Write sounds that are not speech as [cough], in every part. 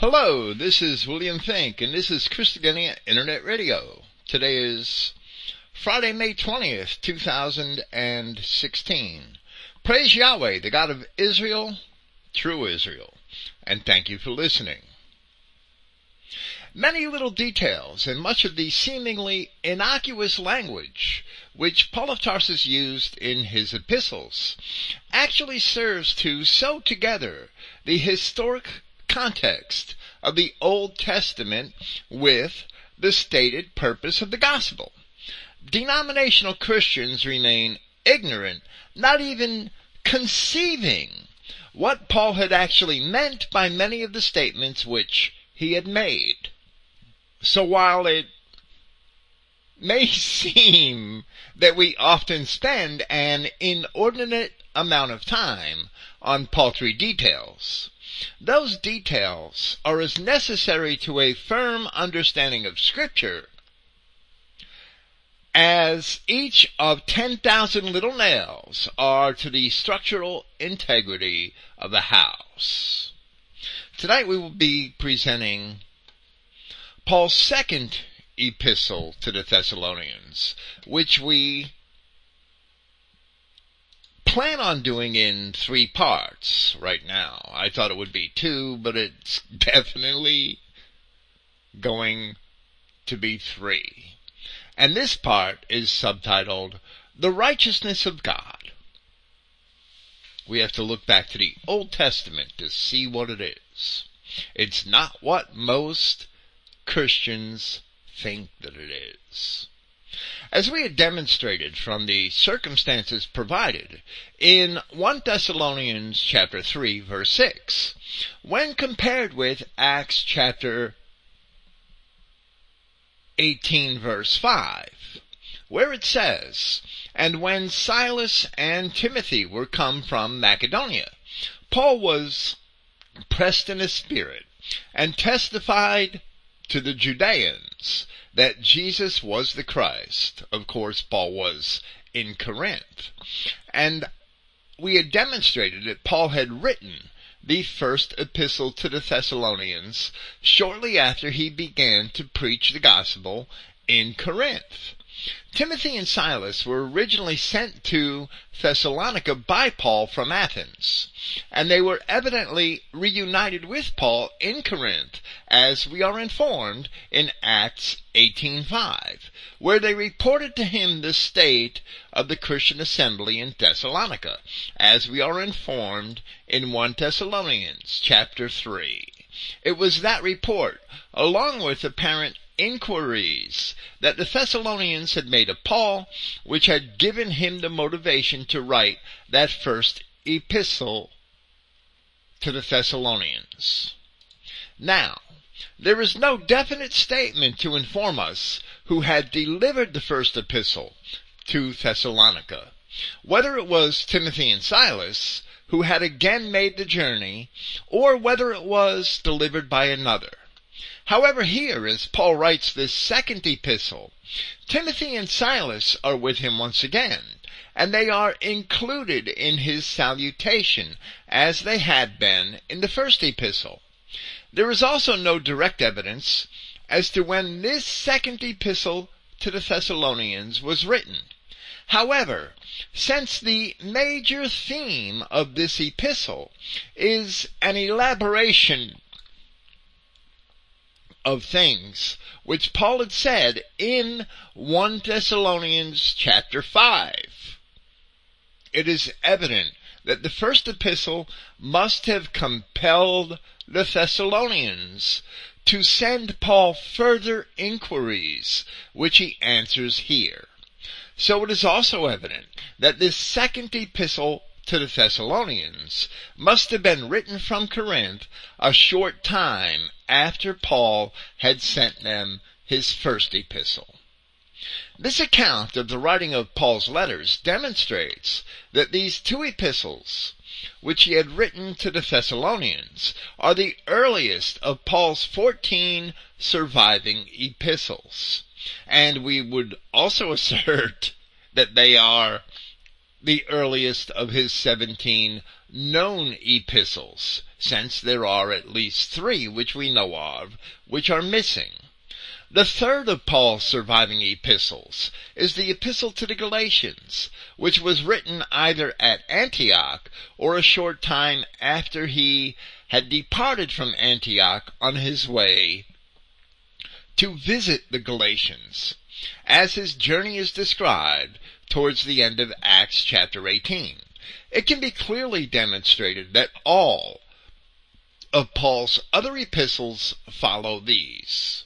Hello, this is William Finck, and this is Christogenea Internet Radio. Today is Friday, May 20th, 2016. Praise Yahweh, the God of Israel, true Israel, and thank you for listening. Many little details and much of the seemingly innocuous language which Paul of Tarsus used in his epistles actually serves to sew together the historic context of the Old Testament with the stated purpose of the gospel. Denominational Christians remain ignorant, not even conceiving what Paul had actually meant by many of the statements which he had made. So while it may [laughs] seem that we often spend an inordinate amount of time on paltry details, those details are as necessary to a firm understanding of scripture as each of 10,000 little nails are to the structural integrity of a house. Tonight we will be presenting Paul's second epistle to the Thessalonians, which we plan on doing in three parts right now. I thought it would be two, but it's [laughs] definitely going to be three. And this part is subtitled The Righteousness of God. We have to look back to the Old Testament to see what it is. It's not what most Christians think that it is. As we had demonstrated from the circumstances provided in 1 Thessalonians chapter 3 verse 6, when compared with Acts chapter 18 verse 5, where it says, And when Silas and Timothy were come from Macedonia, Paul was pressed in his spirit and testified to the Judeans that Jesus was the Christ. Of course, Paul was in Corinth. And we had demonstrated that Paul had written the first epistle to the Thessalonians shortly after he began to preach the gospel in Corinth. Timothy and Silas were originally sent to Thessalonica by Paul from Athens, and they were evidently reunited with Paul in Corinth, as we are informed in Acts 18.5, where they reported to him the state of the Christian assembly in Thessalonica, as we are informed in 1 Thessalonians chapter 3. It was that report, along with apparent inquiries that the Thessalonians had made of Paul, which had given him the motivation to write that first epistle to the Thessalonians. Now, there is no definite statement to inform us who had delivered the first epistle to Thessalonica, whether it was Timothy and Silas, who had again made the journey, or whether it was delivered by another. However, here, as Paul writes this second epistle, Timothy and Silas are with him once again, and they are included in his salutation, as they had been in the first epistle. There is also no direct evidence as to when this second epistle to the Thessalonians was written. However, since the major theme of this epistle is an elaboration of things which Paul had said in 1 Thessalonians chapter 5. It is evident that the first epistle must have compelled the Thessalonians to send Paul further inquiries, which he answers here. So it is also evident that this second epistle to the Thessalonians must have been written from Corinth a short time after Paul had sent them his first epistle. This account of the writing of Paul's letters demonstrates that these two epistles, which he had written to the Thessalonians, are the earliest of Paul's 14 surviving epistles. And we would also [laughs] assert that they are the earliest of his 17 known epistles, since there are at least three which we know of which are missing. The third of Paul's surviving epistles is the Epistle to the Galatians, which was written either at Antioch or a short time after he had departed from Antioch on his way to visit the Galatians, as his journey is described towards the end of Acts chapter 18. It can be clearly demonstrated that all of Paul's other epistles follow these.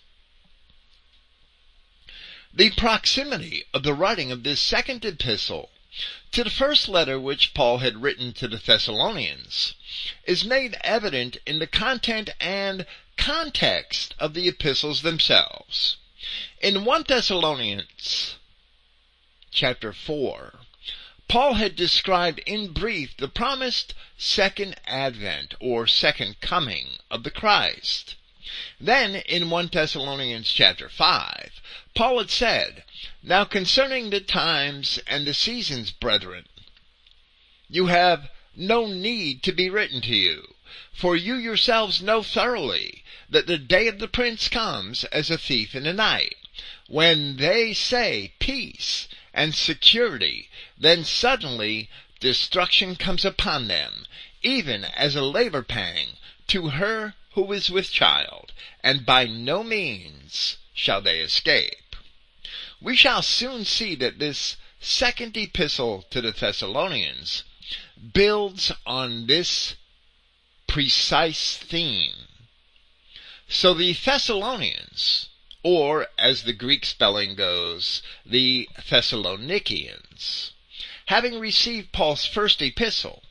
The proximity of the writing of this second epistle to the first letter which Paul had written to the Thessalonians is made evident in the content and context of the epistles themselves. In 1 Thessalonians chapter 4, Paul had described in brief the promised second advent or second coming of the Christ. Then in 1 Thessalonians chapter 5, Paul had said, Now concerning the times and the seasons, brethren, you have no need to be written to you, for you yourselves know thoroughly that the day of the prince comes as a thief in the night. When they say peace and security, then suddenly destruction comes upon them, even as a labor pang to her who is with child, and by no means shall they escape. We shall soon see that this second epistle to the Thessalonians builds on this precise theme. So the Thessalonians, or as the Greek spelling goes, the Thessalonicians, having received Paul's first epistle,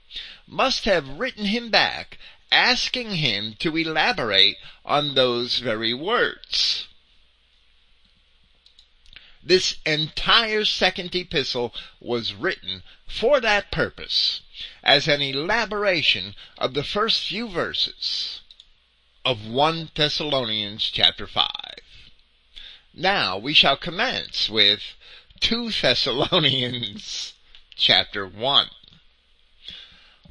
must have written him back asking him to elaborate on those very words. This entire second epistle was written for that purpose, as an elaboration of the first few verses of 1 Thessalonians chapter 5. Now we shall commence with 2 Thessalonians chapter 1.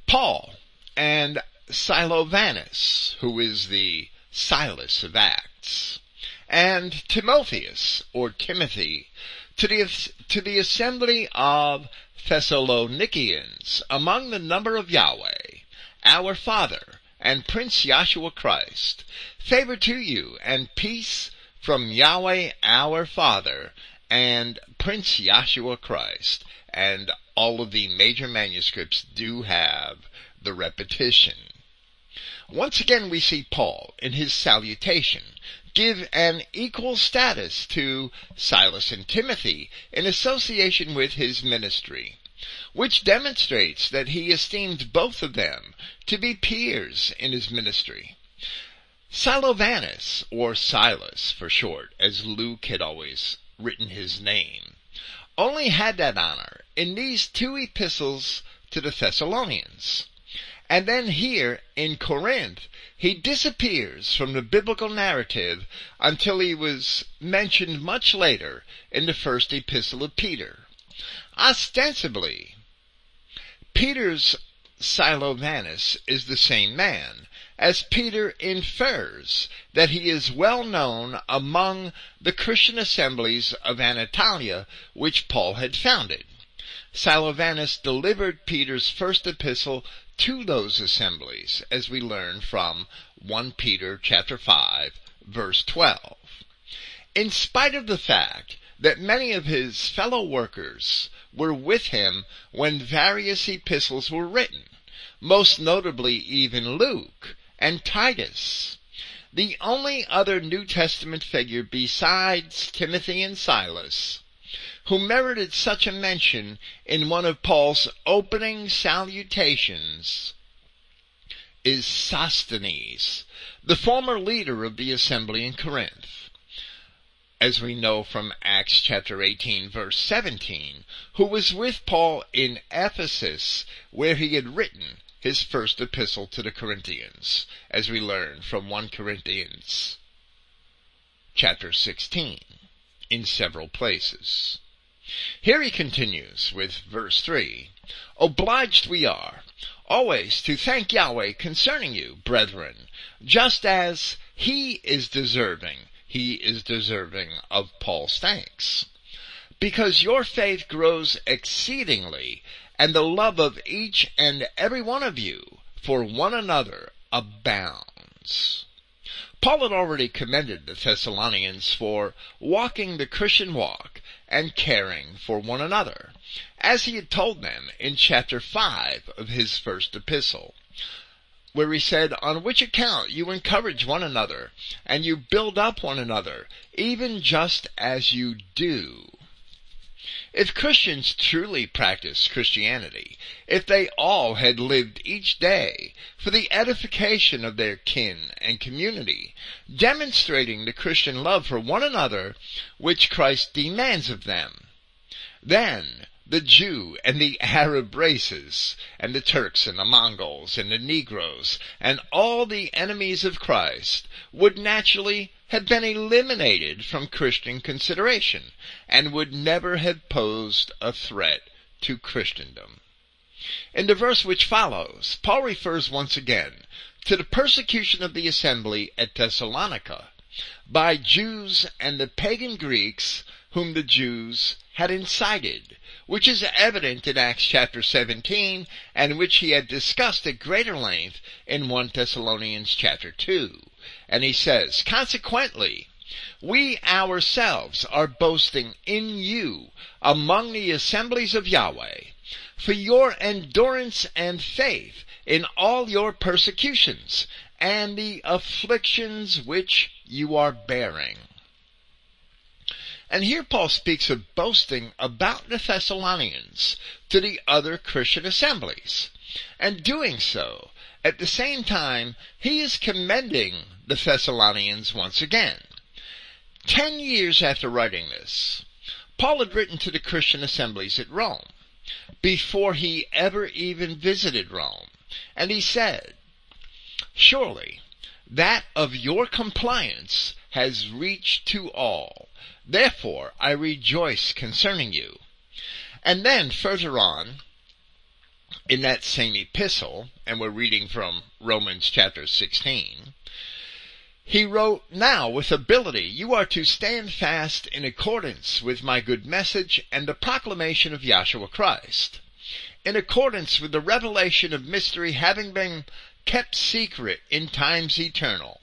Paul and Silovanus, who is the Silas of Acts, and Timotheus, or Timothy, to the, to the assembly of Thessalonicians, among the number of Yahweh, our Father, and Prince Yahshua Christ, favor to you and peace from Yahweh our Father and Prince Yahshua Christ. And all of the major manuscripts do have the repetition. Once again we see Paul, in his salutation, give an equal status to Silas and Timothy in association with his ministry, which demonstrates that he esteemed both of them to be peers in his ministry. Silovanus, or Silas for short, as Luke had always written his name, only had that honor in these two epistles to the Thessalonians. And then here in Corinth, he disappears from the biblical narrative until he was mentioned much later in the first epistle of Peter. Ostensibly, Peter's Silovanus is the same man, as Peter infers that he is well known among the Christian assemblies of Anatolia which Paul had founded. Silovanus delivered Peter's first epistle to those assemblies, as we learn from 1 Peter chapter 5, verse 12. In spite of the fact that many of his fellow workers were with him when various epistles were written, most notably even Luke and Titus. The only other New Testament figure besides Timothy and Silas who merited such a mention in one of Paul's opening salutations is Sosthenes, the former leader of the assembly in Corinth. As we know from Acts chapter 18 verse 17, who was with Paul in Ephesus where he had written his first epistle to the Corinthians, as we learn from 1 Corinthians chapter 16 in several places. Here he continues with verse 3 Obliged we are always to thank Yahweh concerning you, brethren, just as he is deserving, he is deserving of Paul's thanks. Because your faith grows exceedingly, and the love of each and every one of you for one another abounds. Paul had already commended the Thessalonians for walking the Christian walk and caring for one another, as he had told them in chapter 5 of his first epistle, where he said, On which account you encourage one another, and you build up one another, even just as you do. If Christians truly practiced Christianity, if they all had lived each day for the edification of their kin and community, demonstrating the Christian love for one another which Christ demands of them, then the Jew and the Arab races, and the Turks and the Mongols and the Negroes, and all the enemies of Christ would naturally have been eliminated from Christian consideration and would never have posed a threat to Christendom. In the verse which follows, Paul refers once again to the persecution of the assembly at Thessalonica by Jews and the pagan Greeks whom the Jews had incited, which is evident in Acts chapter 17 and which he had discussed at greater length in 1 Thessalonians chapter 2. And he says, consequently, we ourselves are boasting in you among the assemblies of Yahweh for your endurance and faith in all your persecutions and the afflictions which you are bearing. And here Paul speaks of boasting about the Thessalonians to the other Christian assemblies. And doing so, at the same time, he is commending the Thessalonians once again. Ten years after writing this, Paul had written to the Christian assemblies at Rome, before he ever even visited Rome, and he said, Surely that of your compliance has reached to all. Therefore I rejoice concerning you. And then further on, in that same epistle, and we're reading from Romans chapter 16, he wrote, Now with ability you are to stand fast in accordance with my good message and the proclamation of Yahshua Christ, in accordance with the revelation of mystery having been kept secret in times eternal,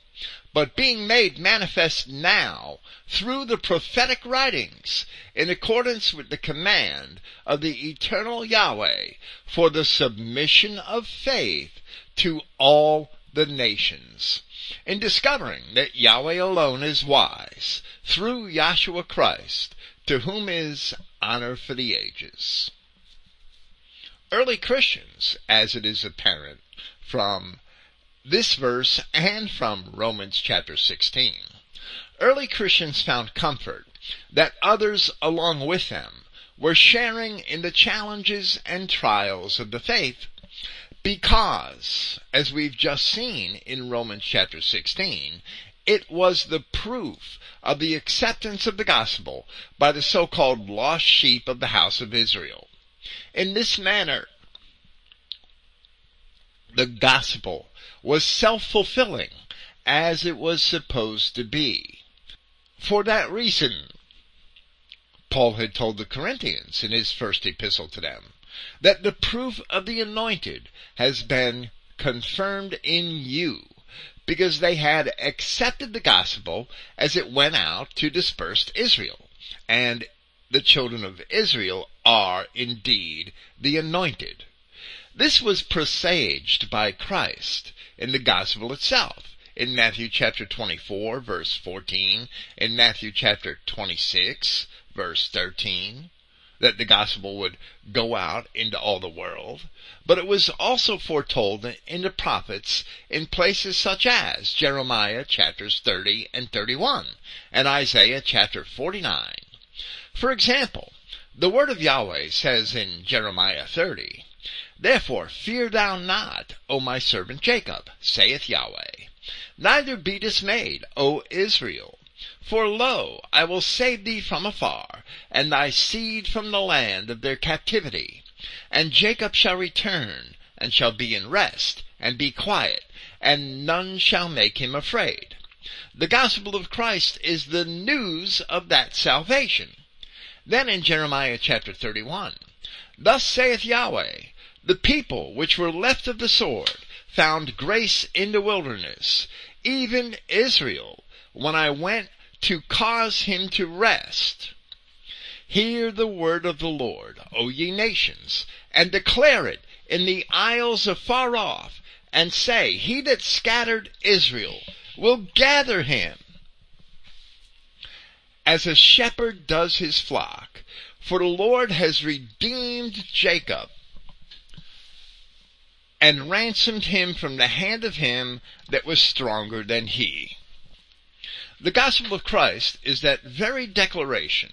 but being made manifest now through the prophetic writings in accordance with the command of the eternal Yahweh for the submission of faith to all the nations. In discovering that Yahweh alone is wise through Yahshua Christ, to whom is honor for the ages. Early Christians, as it is apparent from this verse and from Romans chapter 16, early Christians found comfort that others along with them were sharing in the challenges and trials of the faith because, as we've just seen in Romans chapter 16, it was the proof of the acceptance of the gospel by the so-called lost sheep of the house of Israel. In this manner, the gospel was self-fulfilling as it was supposed to be. For that reason, Paul had told the Corinthians in his first epistle to them, that the proof of the anointed has been confirmed in you because they had accepted the gospel as it went out to dispersed Israel. And the children of Israel are indeed the anointed. This was presaged by Christ in the gospel itself. In Matthew chapter 24 verse 14, in Matthew chapter 26 verse 13, that the gospel would go out into all the world, but it was also foretold in the prophets in places such as Jeremiah chapters 30 and 31 and Isaiah chapter 49. For example, the word of Yahweh says in Jeremiah 30, Therefore fear thou not, O my servant Jacob, saith Yahweh. Neither be dismayed, O Israel. For lo, I will save thee from afar, and thy seed from the land of their captivity. And Jacob shall return, and shall be in rest, and be quiet, and none shall make him afraid. The gospel of Christ is the news of that salvation. Then in Jeremiah chapter 31, Thus saith Yahweh, the people which were left of the sword found grace in the wilderness, even Israel, when I went to cause him to rest. Hear the word of the Lord, O ye nations, and declare it in the isles afar off, and say, He that scattered Israel will gather him. As a shepherd does his flock, for the Lord has redeemed Jacob and ransomed him from the hand of him that was stronger than he. The gospel of Christ is that very declaration.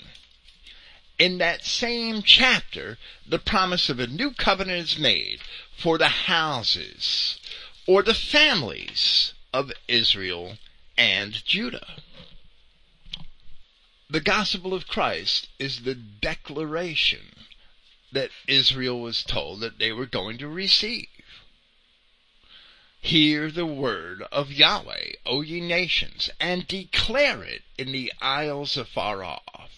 In that same chapter, the promise of a new covenant is made for the houses or the families of Israel and Judah. The gospel of Christ is the declaration that Israel was told that they were going to receive. Hear the word of Yahweh, O ye nations, and declare it in the isles afar off.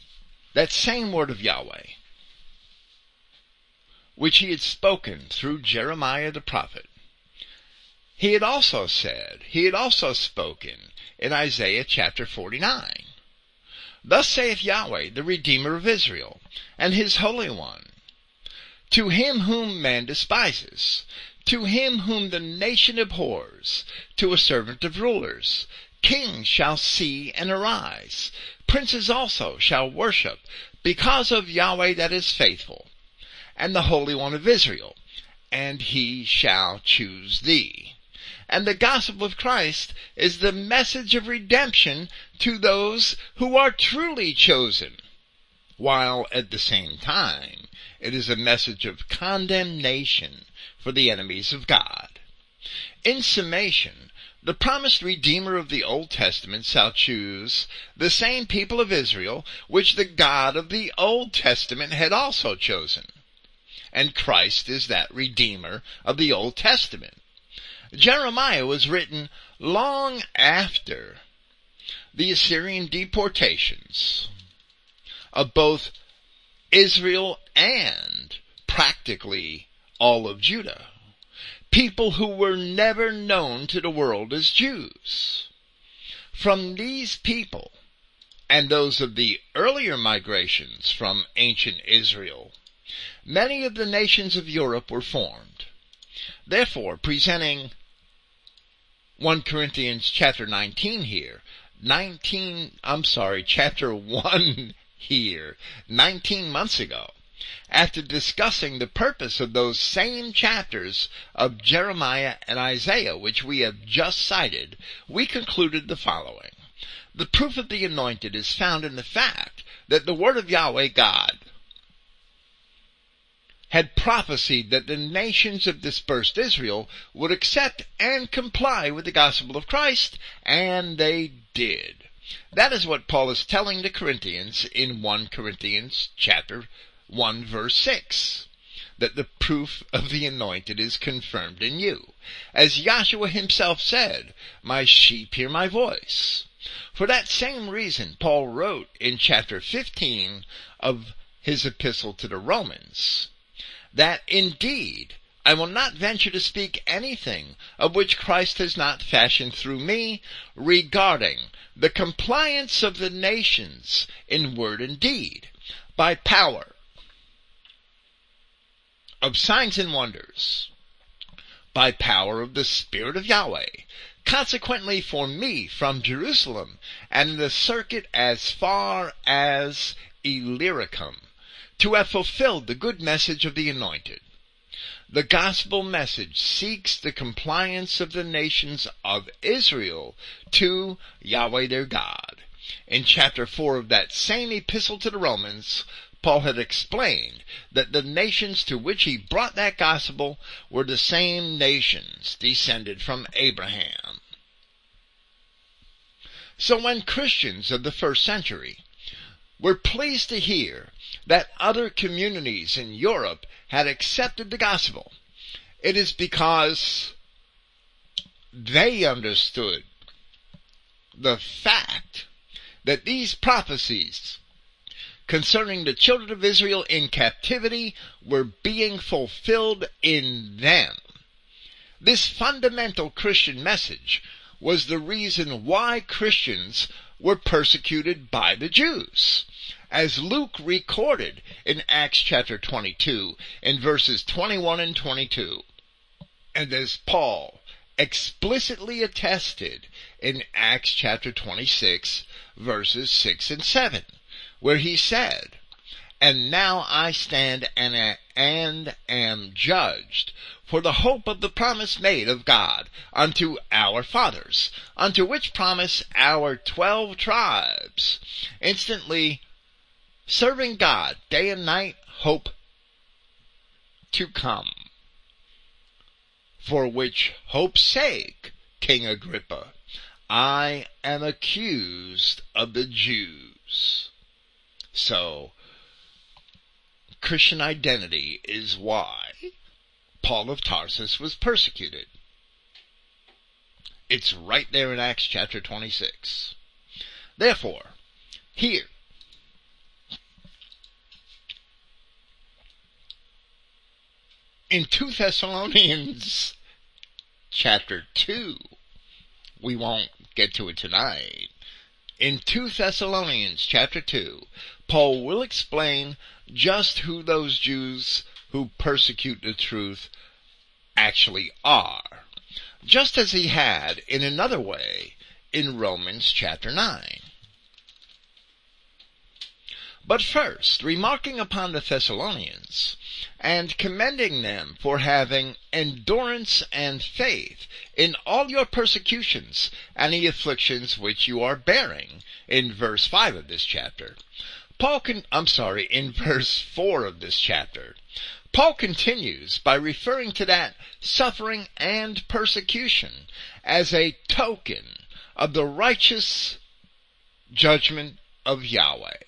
That same word of Yahweh, which he had spoken through Jeremiah the prophet, he had also said, he had also spoken in Isaiah chapter 49. Thus saith Yahweh, the Redeemer of Israel, and his Holy One, to him whom man despises, to him whom the nation abhors, to a servant of rulers. Kings shall see and arise. Princes also shall worship, because of Yahweh that is faithful, and the Holy One of Israel, and he shall choose thee. And the gospel of Christ is the message of redemption to those who are truly chosen, while at the same time it is a message of condemnation for the enemies of God. In summation, the promised Redeemer of the Old Testament shall choose the same people of Israel which the God of the Old Testament had also chosen. And Christ is that Redeemer of the Old Testament. Jeremiah was written long after the Assyrian deportations of both Israel and practically all of Judah. People who were never known to the world as Jews. From these people, and those of the earlier migrations from ancient Israel, many of the nations of Europe were formed. Therefore, presenting 1 Corinthians chapter 19 here, 19, I'm sorry, chapter [laughs] 1 here, 19 months ago, after discussing the purpose of those same chapters of Jeremiah and Isaiah, which we have just cited, we concluded the following. The proof of the anointed is found in the fact that the word of Yahweh God had prophesied that the nations of dispersed Israel would accept and comply with the gospel of Christ, and they did. That is what Paul is telling the Corinthians in 1 Corinthians chapter 1 verse 6 that the proof of the anointed is confirmed in you. As Yahshua himself said, my sheep hear my voice. For that same reason, Paul wrote in chapter 15 of his epistle to the Romans, that indeed I will not venture to speak anything of which Christ has not fashioned through me regarding the compliance of the nations in word and deed by power of signs and wonders by power of the Spirit of Yahweh. Consequently for me from Jerusalem and the circuit as far as Illyricum to have fulfilled the good message of the anointed. The gospel message seeks the compliance of the nations of Israel to Yahweh their God. In chapter 4 of that same epistle to the Romans, Paul had explained that the nations to which he brought that gospel were the same nations descended from Abraham. So when Christians of the first century were pleased to hear that other communities in Europe had accepted the gospel, It is because they understood the fact that these prophecies concerning the children of Israel in captivity were being fulfilled in them. This fundamental Christian message was the reason why Christians were persecuted by the Jews. As Luke recorded in Acts chapter 22 in verses 21 and 22. And as Paul explicitly attested in Acts chapter 26 verses 6 and 7, where he said, And now I stand and, and am judged for the hope of the promise made of God unto our fathers, unto which promise our twelve tribes instantly serving God day and night hope to come. For which hope's sake, King Agrippa, I am accused of the Jews. So, Christian identity is why Paul of Tarsus was persecuted. It's right there in Acts chapter 26. Therefore, here, in 2 Thessalonians chapter 2, we won't get to it tonight. In 2 Thessalonians chapter 2, Paul will explain just who those Jews who persecute the truth actually are. Just as he had in another way in Romans chapter 9. But first, remarking upon the Thessalonians, and commending them for having endurance and faith in all your persecutions and the afflictions which you are bearing, in verse 5 of this chapter. Paul can, I'm sorry, in [laughs] verse 4 of this chapter. Paul continues by referring to that suffering and persecution as a token of the righteous judgment of Yahweh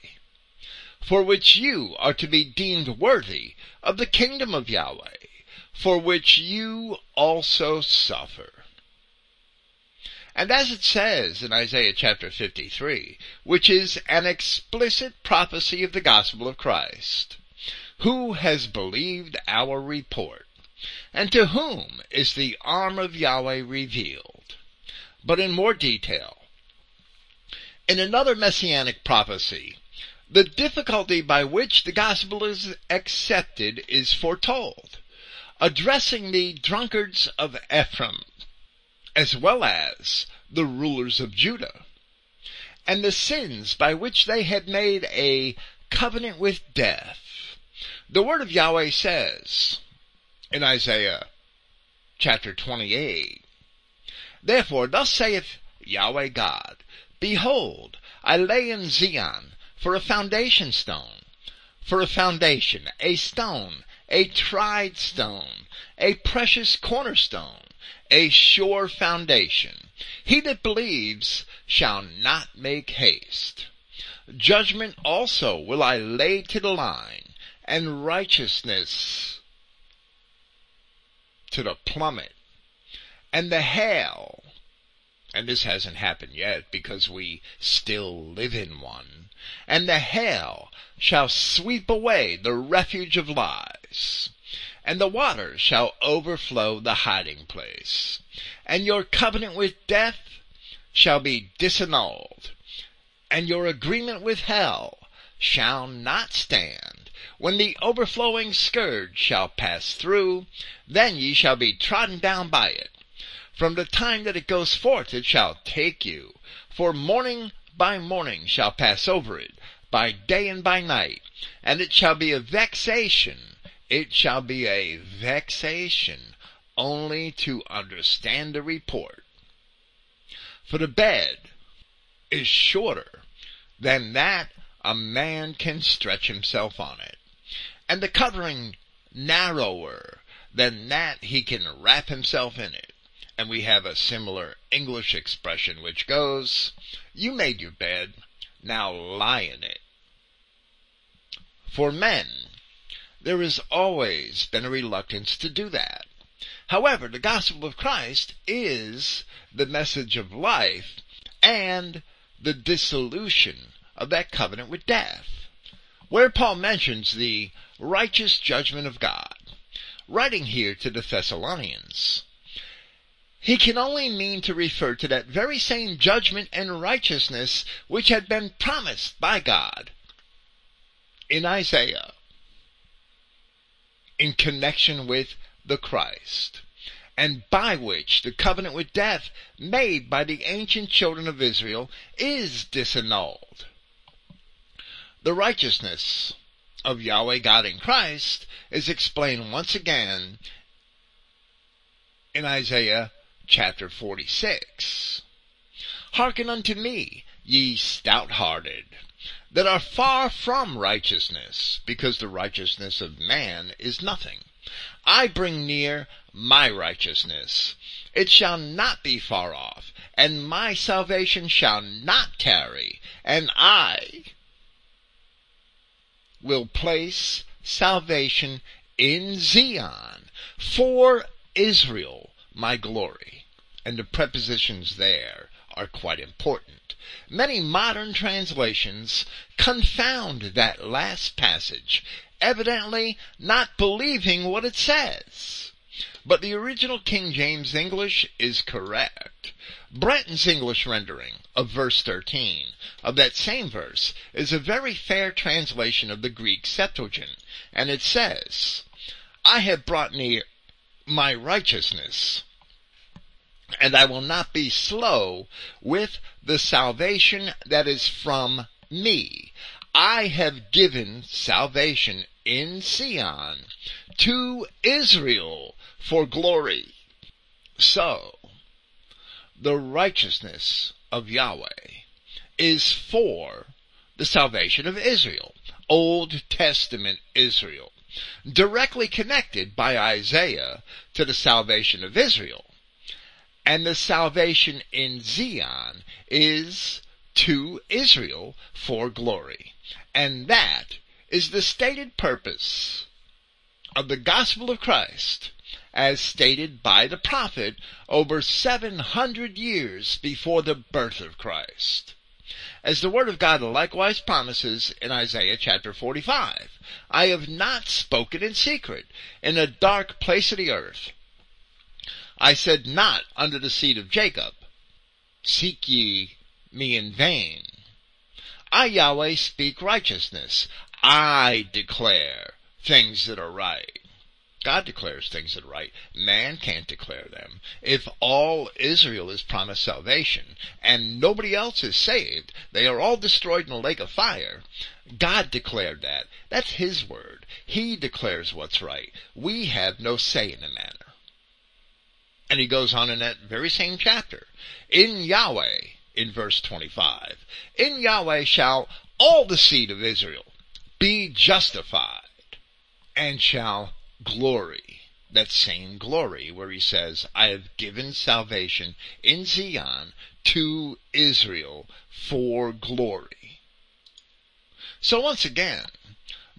for which you are to be deemed worthy of the kingdom of Yahweh, for which you also suffer. And as it says in Isaiah chapter 53, which is an explicit prophecy of the gospel of Christ, who has believed our report? And to whom is the arm of Yahweh revealed? But in more detail, in another messianic prophecy, the difficulty by which the gospel is accepted is foretold, addressing the drunkards of Ephraim, as well as the rulers of Judah, and the sins by which they had made a covenant with death. The word of Yahweh says in Isaiah chapter 28, Therefore thus saith Yahweh God, Behold, I lay in Zion for a foundation stone, for a foundation, a stone, a tried stone, a precious cornerstone, a sure foundation. He that believes shall not make haste. Judgment also will I lay to the line, and righteousness to the plummet, and the hail, and this hasn't happened yet because we still live in one, and the hail shall sweep away the refuge of lies, and the waters shall overflow the hiding place, and your covenant with death shall be disannulled, and your agreement with hell shall not stand. When the overflowing scourge shall pass through, then ye shall be trodden down by it. From the time that it goes forth it shall take you, for morning by morning shall pass over it, by day and by night, and it shall be a vexation, it shall be a vexation only to understand the report. For the bed is shorter than that a man can stretch himself on it, and the covering narrower than that he can wrap himself in it and we have a similar English expression which goes, You made your bed, now lie in it. For men, there has always been a reluctance to do that. However, the gospel of Christ is the message of life and the dissolution of that covenant with death. Where Paul mentions the righteous judgment of God, writing here to the Thessalonians, he can only mean to refer to that very same judgment and righteousness which had been promised by God in Isaiah in connection with the Christ, and by which the covenant with death made by the ancient children of Israel is disannulled. The righteousness of Yahweh God in Christ is explained once again in Isaiah chapter 46. Hearken unto me, ye stout hearted, that are far from righteousness, because the righteousness of man is nothing. I bring near my righteousness. It shall not be far off, and my salvation shall not tarry, and I will place salvation in Zion for Israel, my glory and the prepositions there are quite important. Many modern translations confound that last passage, evidently not believing what it says. But the original King James English is correct. Brenton's English rendering of verse 13 of that same verse is a very fair translation of the Greek Septuagint, and it says, I have brought near my righteousness and I will not be slow with the salvation that is from me. I have given salvation in Sion to Israel for glory. So, the righteousness of Yahweh is for the salvation of Israel, Old Testament Israel, directly connected by Isaiah to the salvation of Israel and the salvation in Zion is to Israel for glory. And that is the stated purpose of the gospel of Christ as stated by the prophet over 700 years before the birth of Christ. As the word of God likewise promises in Isaiah chapter 45, I have not spoken in secret in a dark place of the earth I said not under the seed of Jacob, Seek ye me in vain. I, Yahweh, speak righteousness. I declare things that are right. God declares things that are right. Man can't declare them. If all Israel is promised salvation and nobody else is saved, they are all destroyed in a lake of fire. God declared that. That's His word. He declares what's right. We have no say in the matter. And he goes on in that very same chapter. In Yahweh, in verse 25, in Yahweh shall all the seed of Israel be justified and shall glory. That same glory where he says, I have given salvation in Zion to Israel for glory. So once again,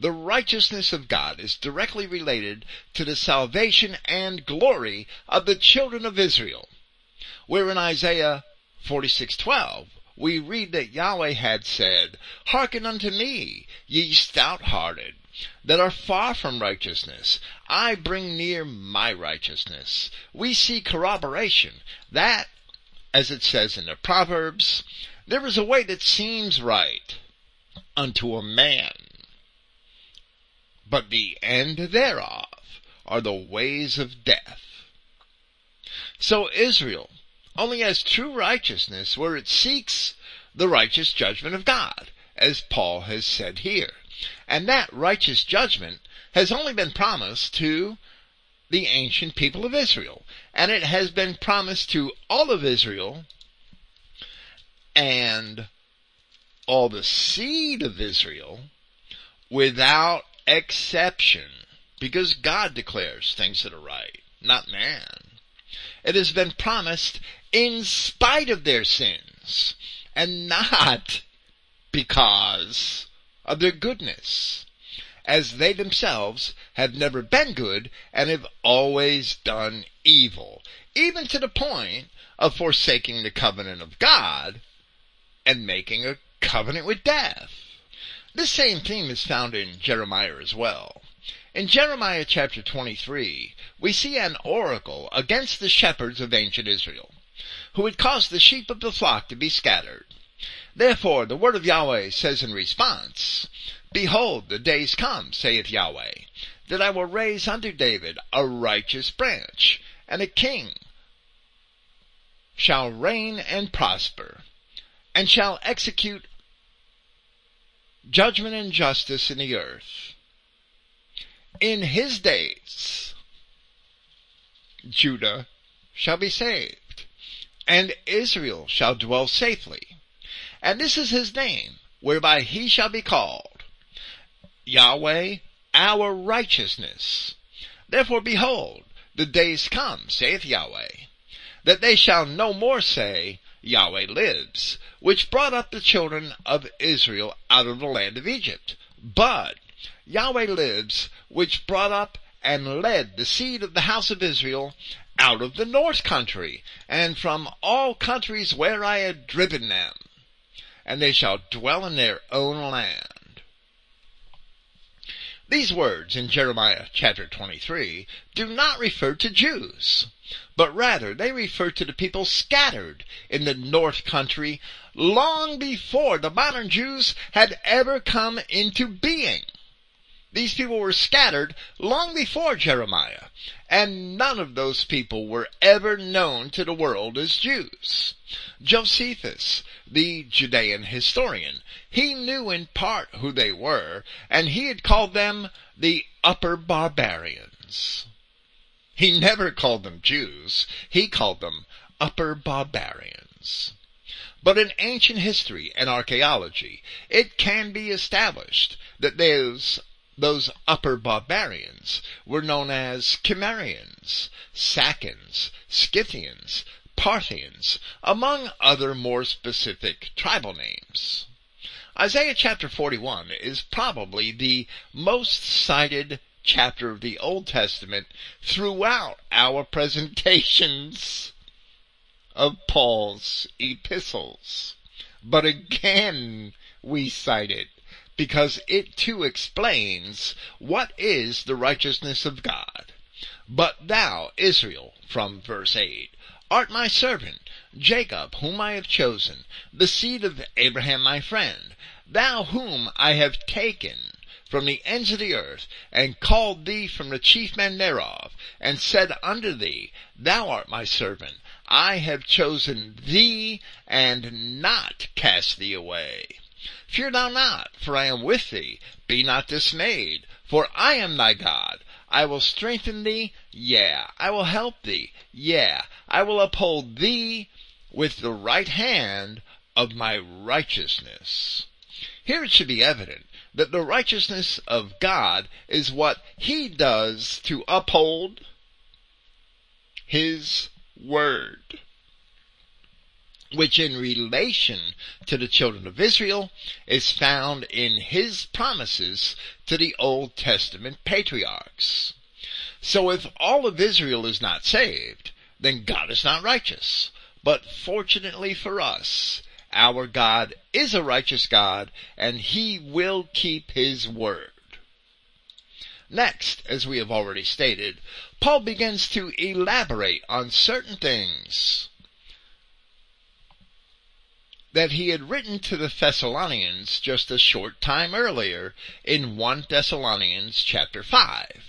the righteousness of God is directly related to the salvation and glory of the children of Israel. Where in Isaiah 46:12 we read that Yahweh had said, Hearken unto me, ye stout-hearted, that are far from righteousness. I bring near my righteousness. We see corroboration that, as it says in the Proverbs, there is a way that seems right unto a man, but the end thereof are the ways of death. So Israel only has true righteousness where it seeks the righteous judgment of God, as Paul has said here. And that righteous judgment has only been promised to the ancient people of Israel. And it has been promised to all of Israel and all the seed of Israel without exception because God declares things that are right, not man. It has been promised in spite of their sins and not because of their goodness. as they themselves have never been good and have always done evil, even to the point of forsaking the covenant of God and making a covenant with death. This same theme is found in Jeremiah as well. In Jeremiah chapter 23, we see an oracle against the shepherds of ancient Israel, who had caused the sheep of the flock to be scattered. Therefore the word of Yahweh says in response, Behold, the days come, saith Yahweh, that I will raise unto David a righteous branch, and a king shall reign and prosper, and shall execute judgment and justice in the earth. In his days, Judah shall be saved, and Israel shall dwell safely. And this is his name, whereby he shall be called Yahweh our righteousness. Therefore behold, the days come, saith Yahweh, that they shall no more say, Yahweh lives, which brought up the children of Israel out of the land of Egypt. But Yahweh lives, which brought up and led the seed of the house of Israel out of the north country, and from all countries where I had driven them, and they shall dwell in their own land. These words in Jeremiah chapter 23 do not refer to Jews but rather they refer to the people scattered in the North Country long before the modern Jews had ever come into being. These people were scattered long before Jeremiah, and none of those people were ever known to the world as Jews. Josephus, the Judean historian, he knew in part who they were, and he had called them the upper barbarians. He never called them Jews. He called them upper barbarians. But in ancient history and archaeology, it can be established that those those upper barbarians were known as Cimmerians, Sacians, Scythians, Parthians, among other more specific tribal names. Isaiah chapter 41 is probably the most cited chapter of the Old Testament throughout our presentations of Paul's epistles. But again, we cite it because it too explains what is the righteousness of God. But thou, Israel, from verse 8, art my servant, Jacob, whom I have chosen, the seed of Abraham my friend, thou whom I have taken from the ends of the earth, and called thee from the chief men thereof, and said unto thee, Thou art my servant, I have chosen thee, and not cast thee away. Fear thou not, for I am with thee. Be not dismayed, for I am thy God. I will strengthen thee, yea, I will help thee, yea, I will uphold thee with the right hand of my righteousness. Here it should be evident that the righteousness of God is what He does to uphold His Word. Which in relation to the children of Israel is found in His promises to the Old Testament patriarchs. So if all of Israel is not saved, then God is not righteous. But fortunately for us, our God is a righteous God and he will keep his word. Next, as we have already stated, Paul begins to elaborate on certain things that he had written to the Thessalonians just a short time earlier in 1 Thessalonians chapter 5.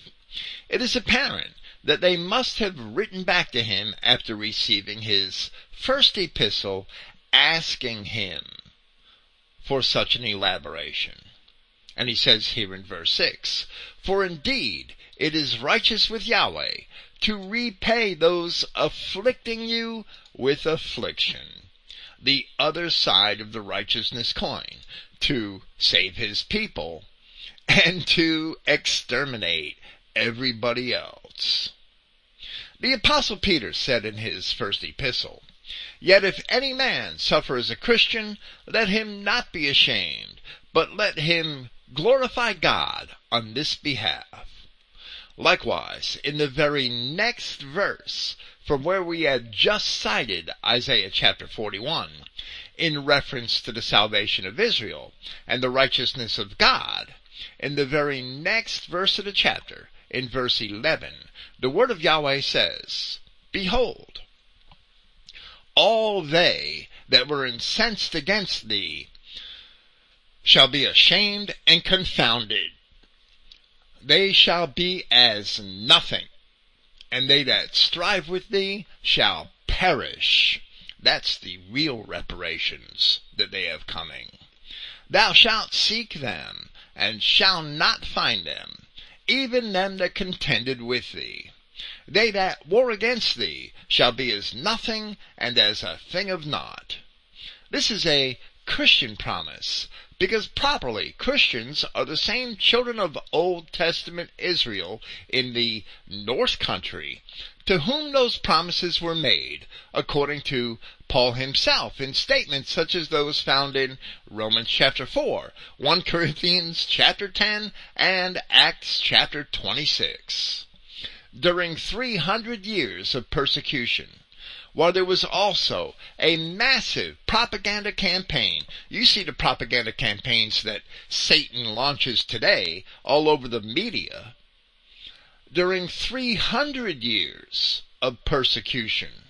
It is apparent that they must have written back to him after receiving his first epistle asking him for such an elaboration. And he says here in verse 6, For indeed it is righteous with Yahweh to repay those afflicting you with affliction. The other side of the righteousness coin, to save his people and to exterminate everybody else. The apostle Peter said in his first epistle, Yet if any man suffer as a Christian, let him not be ashamed, but let him glorify God on this behalf. Likewise, in the very next verse, from where we had just cited Isaiah chapter 41, in reference to the salvation of Israel and the righteousness of God, in the very next verse of the chapter, in verse 11, the word of Yahweh says, Behold, all they that were incensed against thee shall be ashamed and confounded. They shall be as nothing, and they that strive with thee shall perish. That's the real reparations that they have coming. Thou shalt seek them, and shalt not find them, even them that contended with thee. They that war against thee shall be as nothing and as a thing of naught. This is a Christian promise because properly Christians are the same children of Old Testament Israel in the North Country to whom those promises were made, according to Paul himself in statements such as those found in Romans chapter 4, 1 Corinthians chapter 10, and Acts chapter 26. During 300 years of persecution, while there was also a massive propaganda campaign. You see the propaganda campaigns that Satan launches today all over the media. During 300 years of persecution,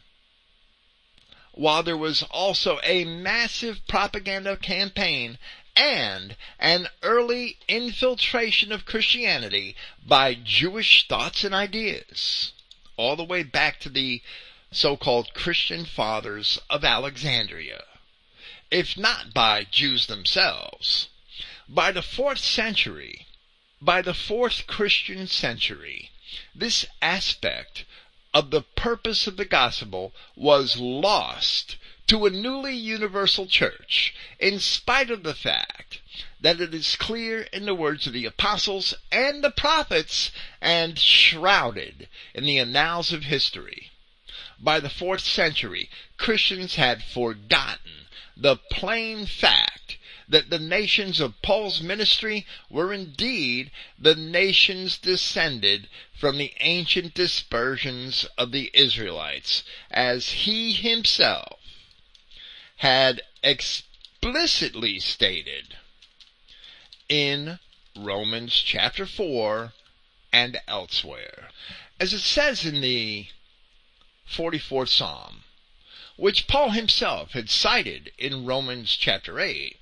while there was also a massive propaganda campaign and an early infiltration of Christianity by Jewish thoughts and ideas, all the way back to the so-called Christian fathers of Alexandria, if not by Jews themselves. By the fourth century, by the fourth Christian century, this aspect of the purpose of the gospel was lost to a newly universal church, in spite of the fact that it is clear in the words of the apostles and the prophets and shrouded in the annals of history by the fourth century, Christians had forgotten the plain fact that the nations of Paul's ministry were indeed the nations descended from the ancient dispersions of the Israelites, as he himself had explicitly stated in Romans chapter 4 and elsewhere. As it says in the 44th Psalm, which Paul himself had cited in Romans chapter 8.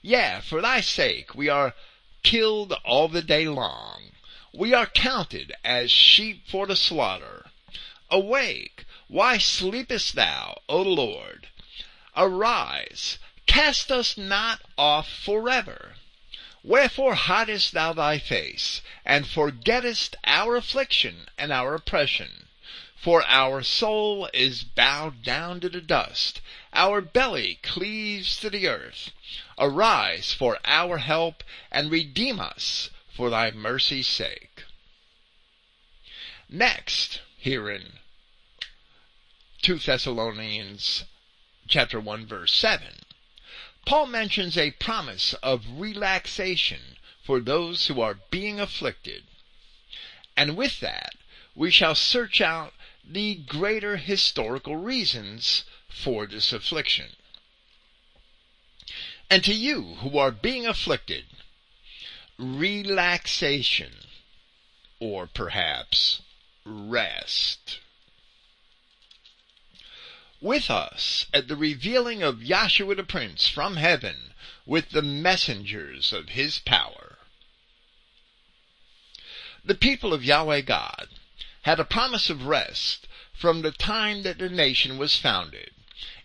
Yeah, for thy sake we are killed all the day long. We are counted as sheep for the slaughter. Awake, why sleepest thou, O Lord? Arise, cast us not off forever. Wherefore hidest thou thy face, and forgettest our affliction and our oppression? For our soul is bowed down to the dust, our belly cleaves to the earth. Arise for our help, and redeem us for thy mercy's sake. Next, here in 2 Thessalonians chapter 1 verse 7, Paul mentions a promise of relaxation for those who are being afflicted. And with that, we shall search out the greater historical reasons for this affliction. And to you who are being afflicted, relaxation, or perhaps rest. With us at the revealing of Yahshua the Prince from heaven with the messengers of his power. The people of Yahweh God had a promise of rest from the time that the nation was founded,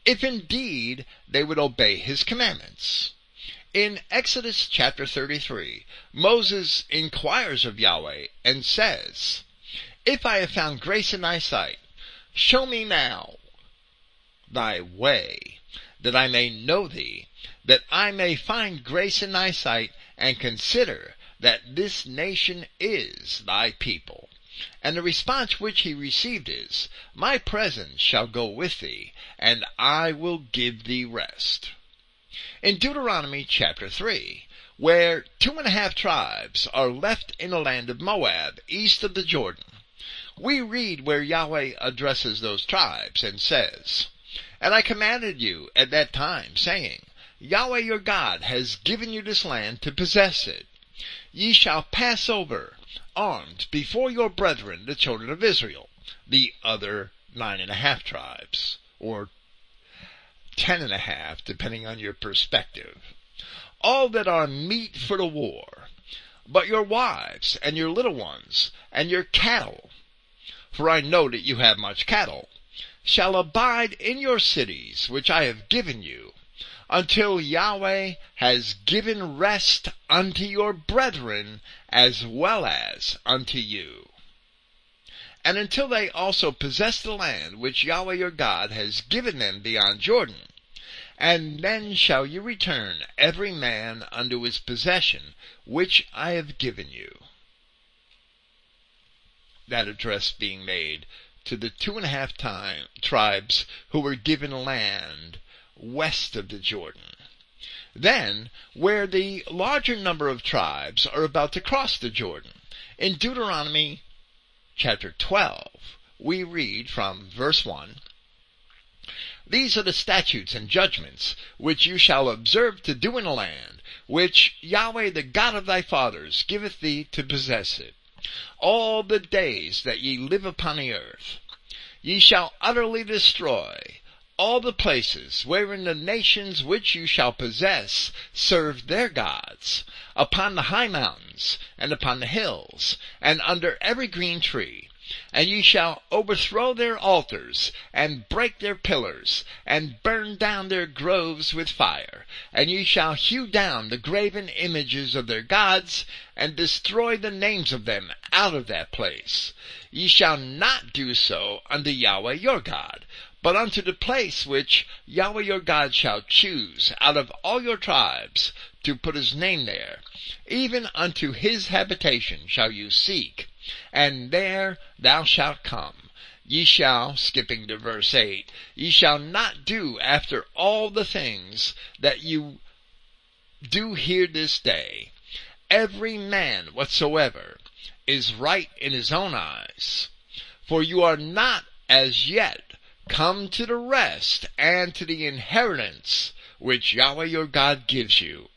if indeed they would obey his commandments. In Exodus chapter 33, Moses inquires of Yahweh and says, If I have found grace in thy sight, show me now thy way, that I may know thee, that I may find grace in thy sight, and consider that this nation is thy people. And the response which he received is, My presence shall go with thee, and I will give thee rest. In Deuteronomy chapter 3, where two and a half tribes are left in the land of Moab, east of the Jordan, we read where Yahweh addresses those tribes and says, And I commanded you at that time, saying, Yahweh your God has given you this land to possess it. Ye shall pass over, armed, before your brethren, the children of Israel, the other nine and a half tribes, or ten and a half, depending on your perspective. All that are meet for the war, but your wives and your little ones and your cattle for I know that you have much cattle, shall abide in your cities which I have given you, until Yahweh has given rest unto your brethren as well as unto you. And until they also possess the land which Yahweh your God has given them beyond Jordan, and then shall you return every man unto his possession which I have given you that address being made to the two and a half time, tribes who were given land west of the Jordan. Then, where the larger number of tribes are about to cross the Jordan, in Deuteronomy chapter 12, we read from verse 1, These are the statutes and judgments which you shall observe to do in the land, which Yahweh the God of thy fathers giveth thee to possess it all the days that ye live upon the earth. Ye shall utterly destroy all the places wherein the nations which you shall possess serve their gods, upon the high mountains, and upon the hills, and under every green tree, and ye shall overthrow their altars, and break their pillars, and burn down their groves with fire. And ye shall hew down the graven images of their gods, and destroy the names of them out of that place. Ye shall not do so unto Yahweh your God, but unto the place which Yahweh your God shall choose out of all your tribes to put his name there, even unto his habitation shall you seek and there thou shalt come. Ye shall, skipping to verse 8, ye shall not do after all the things that you do here this day. Every man whatsoever is right in his own eyes. For you are not as yet come to the rest and to the inheritance which Yahweh your God gives you.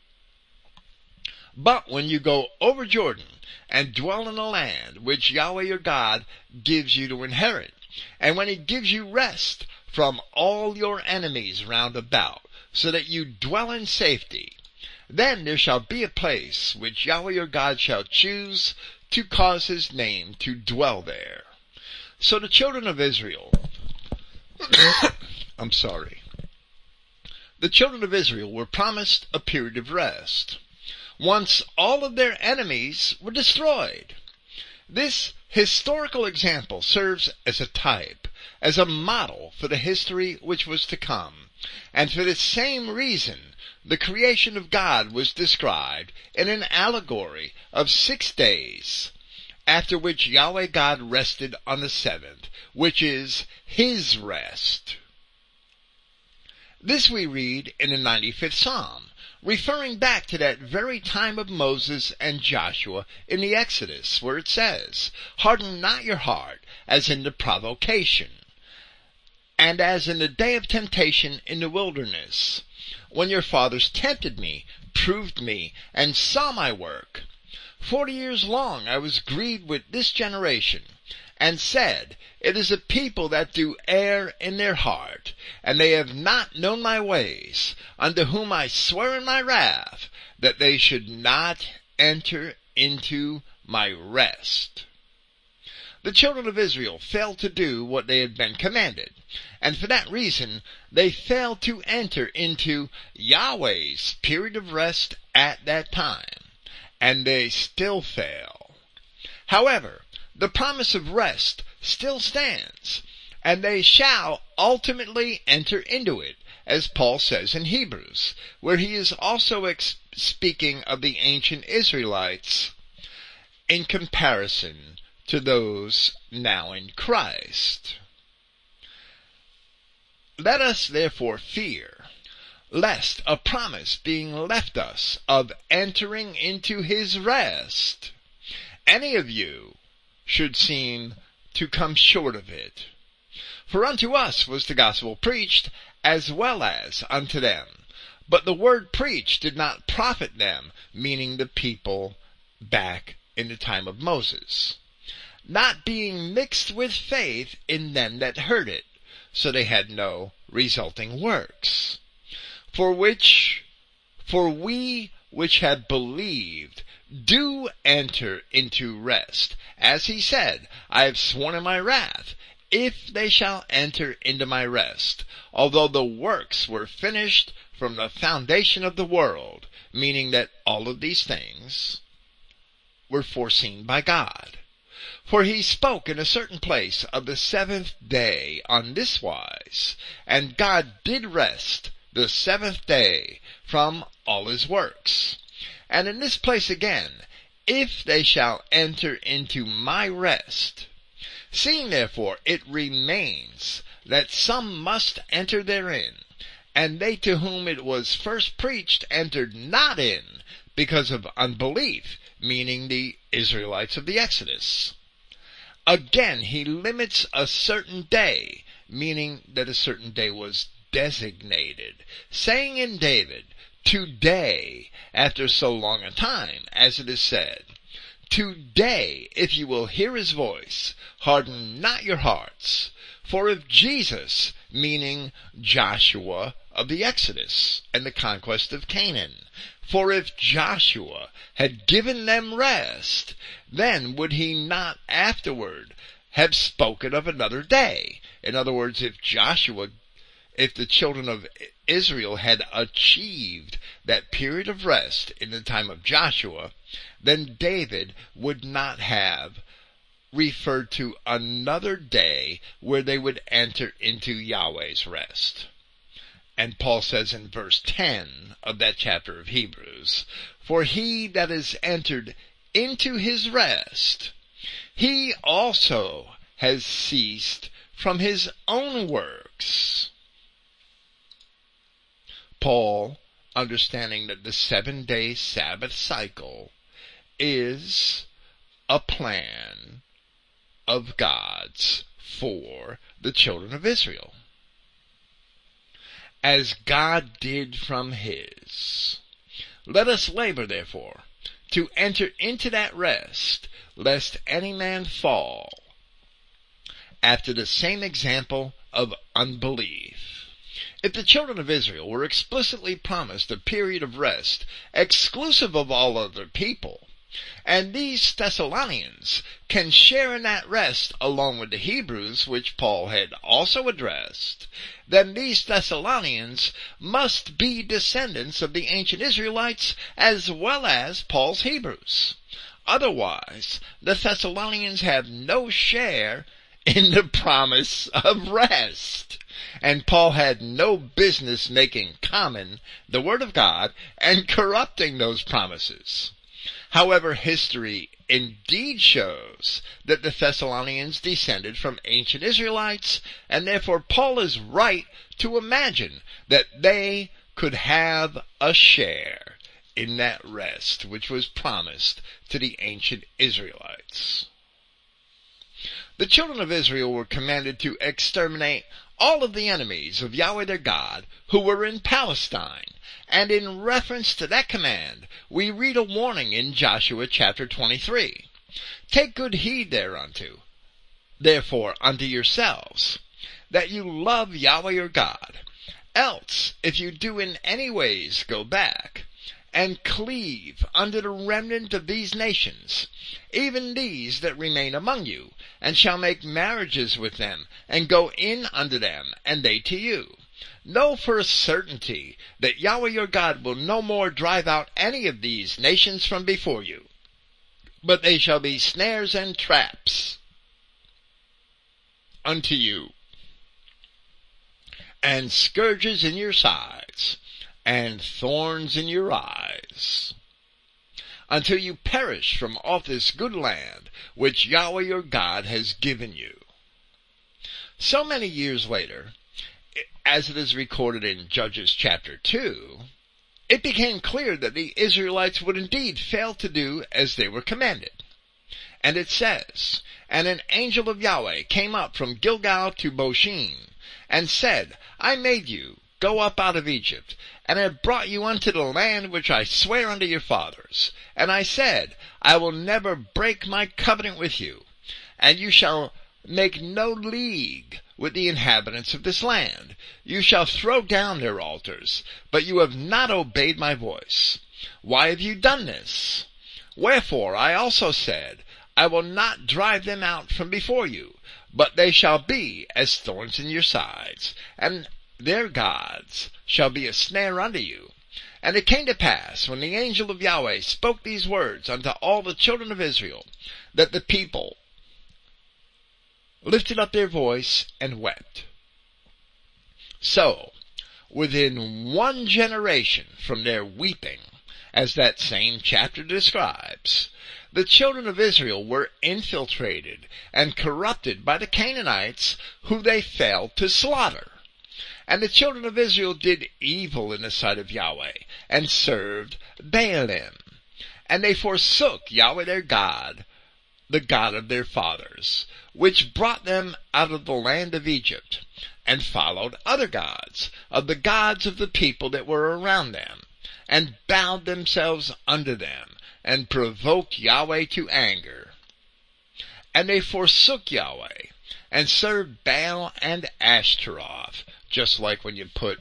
But when you go over Jordan and dwell in the land which Yahweh your God gives you to inherit. And when he gives you rest from all your enemies round about, so that you dwell in safety, then there shall be a place which Yahweh your God shall choose to cause his name to dwell there. So the children of Israel, I'm sorry, the children of Israel were promised a period of rest once all of their enemies were destroyed. This historical example serves as a type, as a model for the history which was to come. And for the same reason, the creation of God was described in an allegory of six days, after which Yahweh God rested on the seventh, which is His rest. This we read in the 95th Psalm referring back to that very time of Moses and Joshua in the Exodus, where it says, Harden not your heart as in the provocation, and as in the day of temptation in the wilderness, when your fathers tempted me, proved me, and saw my work. Forty years long I was grieved with this generation, and said, It is a people that do err in their heart, and they have not known my ways, unto whom I swear in my wrath, that they should not enter into my rest. The children of Israel failed to do what they had been commanded, and for that reason they failed to enter into Yahweh's period of rest at that time, and they still fail. However, the promise of rest still stands, and they shall ultimately enter into it, as Paul says in Hebrews, where he is also ex- speaking of the ancient Israelites in comparison to those now in Christ. Let us therefore fear, lest a promise being left us of entering into his rest, any of you should seem to come short of it. For unto us was the gospel preached, as well as unto them. But the word preached did not profit them, meaning the people back in the time of Moses, not being mixed with faith in them that heard it, so they had no resulting works. For which, for we which have believed do enter into rest. As he said, I have sworn in my wrath, if they shall enter into my rest, although the works were finished from the foundation of the world, meaning that all of these things were foreseen by God. For he spoke in a certain place of the seventh day on this wise, and God did rest the seventh day from all his works. And in this place again, if they shall enter into my rest, seeing therefore it remains that some must enter therein, and they to whom it was first preached entered not in because of unbelief, meaning the Israelites of the Exodus. Again, he limits a certain day, meaning that a certain day was designated, saying in David, Today, after so long a time, as it is said, Today, if you will hear his voice, harden not your hearts. For if Jesus, meaning Joshua of the Exodus and the conquest of Canaan, for if Joshua had given them rest, then would he not afterward have spoken of another day? In other words, if Joshua, if the children of Israel had achieved that period of rest in the time of Joshua, then David would not have referred to another day where they would enter into Yahweh's rest. And Paul says in verse 10 of that chapter of Hebrews, For he that is entered into his rest, he also has ceased from his own works. Paul, understanding that the seven day Sabbath cycle is a plan of God's for the children of Israel as God did from his. Let us labor, therefore, to enter into that rest, lest any man fall after the same example of unbelief. If the children of Israel were explicitly promised a period of rest exclusive of all other people, and these Thessalonians can share in that rest along with the Hebrews, which Paul had also addressed, then these Thessalonians must be descendants of the ancient Israelites as well as Paul's Hebrews. Otherwise, the Thessalonians have no share in the promise of rest. And Paul had no business making common the Word of God and corrupting those promises. However, history indeed shows that the Thessalonians descended from ancient Israelites, and therefore Paul is right to imagine that they could have a share in that rest which was promised to the ancient Israelites. The children of Israel were commanded to exterminate all of the enemies of Yahweh their God who were in Palestine. And in reference to that command, we read a warning in Joshua chapter 23. Take good heed thereunto, therefore unto yourselves, that you love Yahweh your God. Else, if you do in any ways go back, and cleave unto the remnant of these nations, even these that remain among you, and shall make marriages with them, and go in unto them, and they to you. Know for a certainty that Yahweh your God will no more drive out any of these nations from before you, but they shall be snares and traps unto you, and scourges in your sides, and thorns in your eyes, until you perish from off this good land which Yahweh your God has given you. So many years later, as it is recorded in Judges chapter 2, it became clear that the Israelites would indeed fail to do as they were commanded. And it says, And an angel of Yahweh came up from Gilgal to Bochim, and said, I made you go up out of Egypt, and have brought you unto the land which I swear unto your fathers. And I said, I will never break my covenant with you, and you shall make no league with the inhabitants of this land. You shall throw down their altars, but you have not obeyed my voice. Why have you done this? Wherefore I also said, I will not drive them out from before you, but they shall be as thorns in your sides, and their gods shall be a snare unto you. And it came to pass, when the angel of Yahweh spoke these words unto all the children of Israel, that the people lifted up their voice and wept. So, within one generation from their weeping, as that same chapter describes, the children of Israel were infiltrated and corrupted by the Canaanites who they failed to slaughter. And the children of Israel did evil in the sight of Yahweh and served Baalim. And they forsook Yahweh their God, the God of their fathers, which brought them out of the land of Egypt, and followed other gods, of the gods of the people that were around them, and bowed themselves under them, and provoked Yahweh to anger. And they forsook Yahweh, and served Baal and Ashtaroth, just like when you put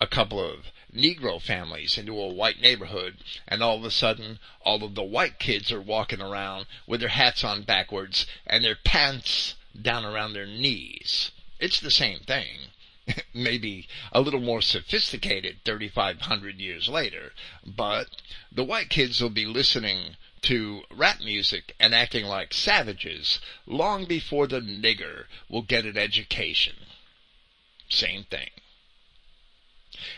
a couple of Negro families into a white neighborhood, and all of a sudden, all of the white kids are walking around with their hats on backwards and their pants down around their knees. It's the same thing. [laughs] Maybe a little more sophisticated 3,500 years later, but the white kids will be listening to rap music and acting like savages long before the nigger will get an education. Same thing.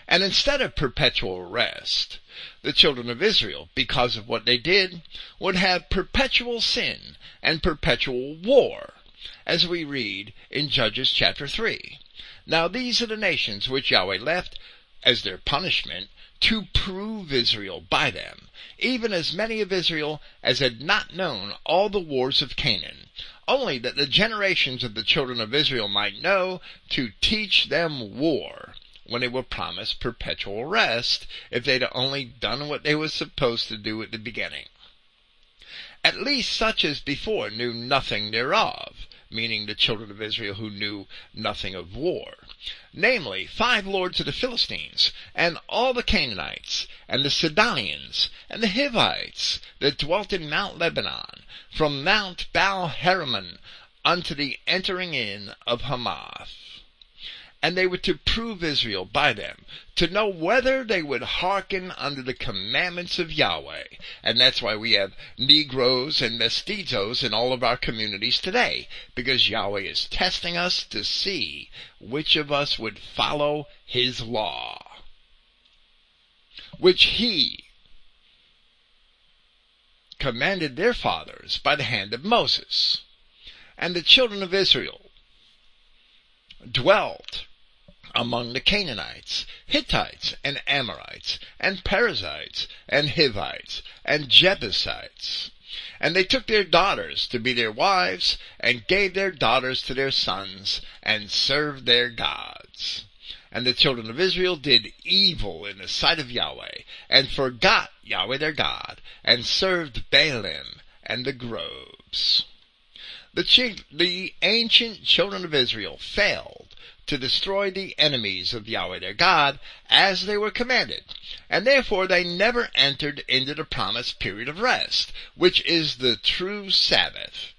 And instead of perpetual rest, the children of Israel, because of what they did, would have perpetual sin and perpetual war, as we read in Judges chapter 3. Now these are the nations which Yahweh left as their punishment to prove Israel by them, even as many of Israel as had not known all the wars of Canaan, only that the generations of the children of Israel might know to teach them war when it would promise perpetual rest if they'd only done what they were supposed to do at the beginning. At least such as before knew nothing thereof, meaning the children of Israel who knew nothing of war. Namely, five lords of the Philistines, and all the Canaanites, and the Sidonians, and the Hivites, that dwelt in Mount Lebanon, from Mount Baal Hermon unto the entering in of Hamath and they were to prove Israel by them, to know whether they would hearken unto the commandments of Yahweh. And that's why we have Negroes and mestizos in all of our communities today, because Yahweh is testing us to see which of us would follow His law, which He commanded their fathers by the hand of Moses. And the children of Israel dwelt among the Canaanites, Hittites, and Amorites, and Perizzites, and Hivites, and Jebusites. And they took their daughters to be their wives, and gave their daughters to their sons, and served their gods. And the children of Israel did evil in the sight of Yahweh, and forgot Yahweh their God, and served Baalim and the groves. The, ch- the ancient children of Israel failed to destroy the enemies of Yahweh their God as they were commanded. And therefore they never entered into the promised period of rest, which is the true Sabbath,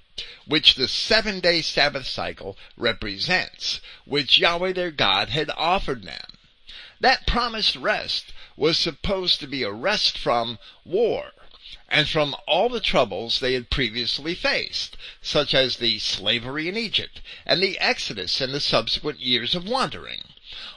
which the seven day Sabbath cycle represents, which Yahweh their God had offered them. That promised rest was supposed to be a rest from war, and from all the troubles they had previously faced, such as the slavery in Egypt, and the exodus and the subsequent years of wandering.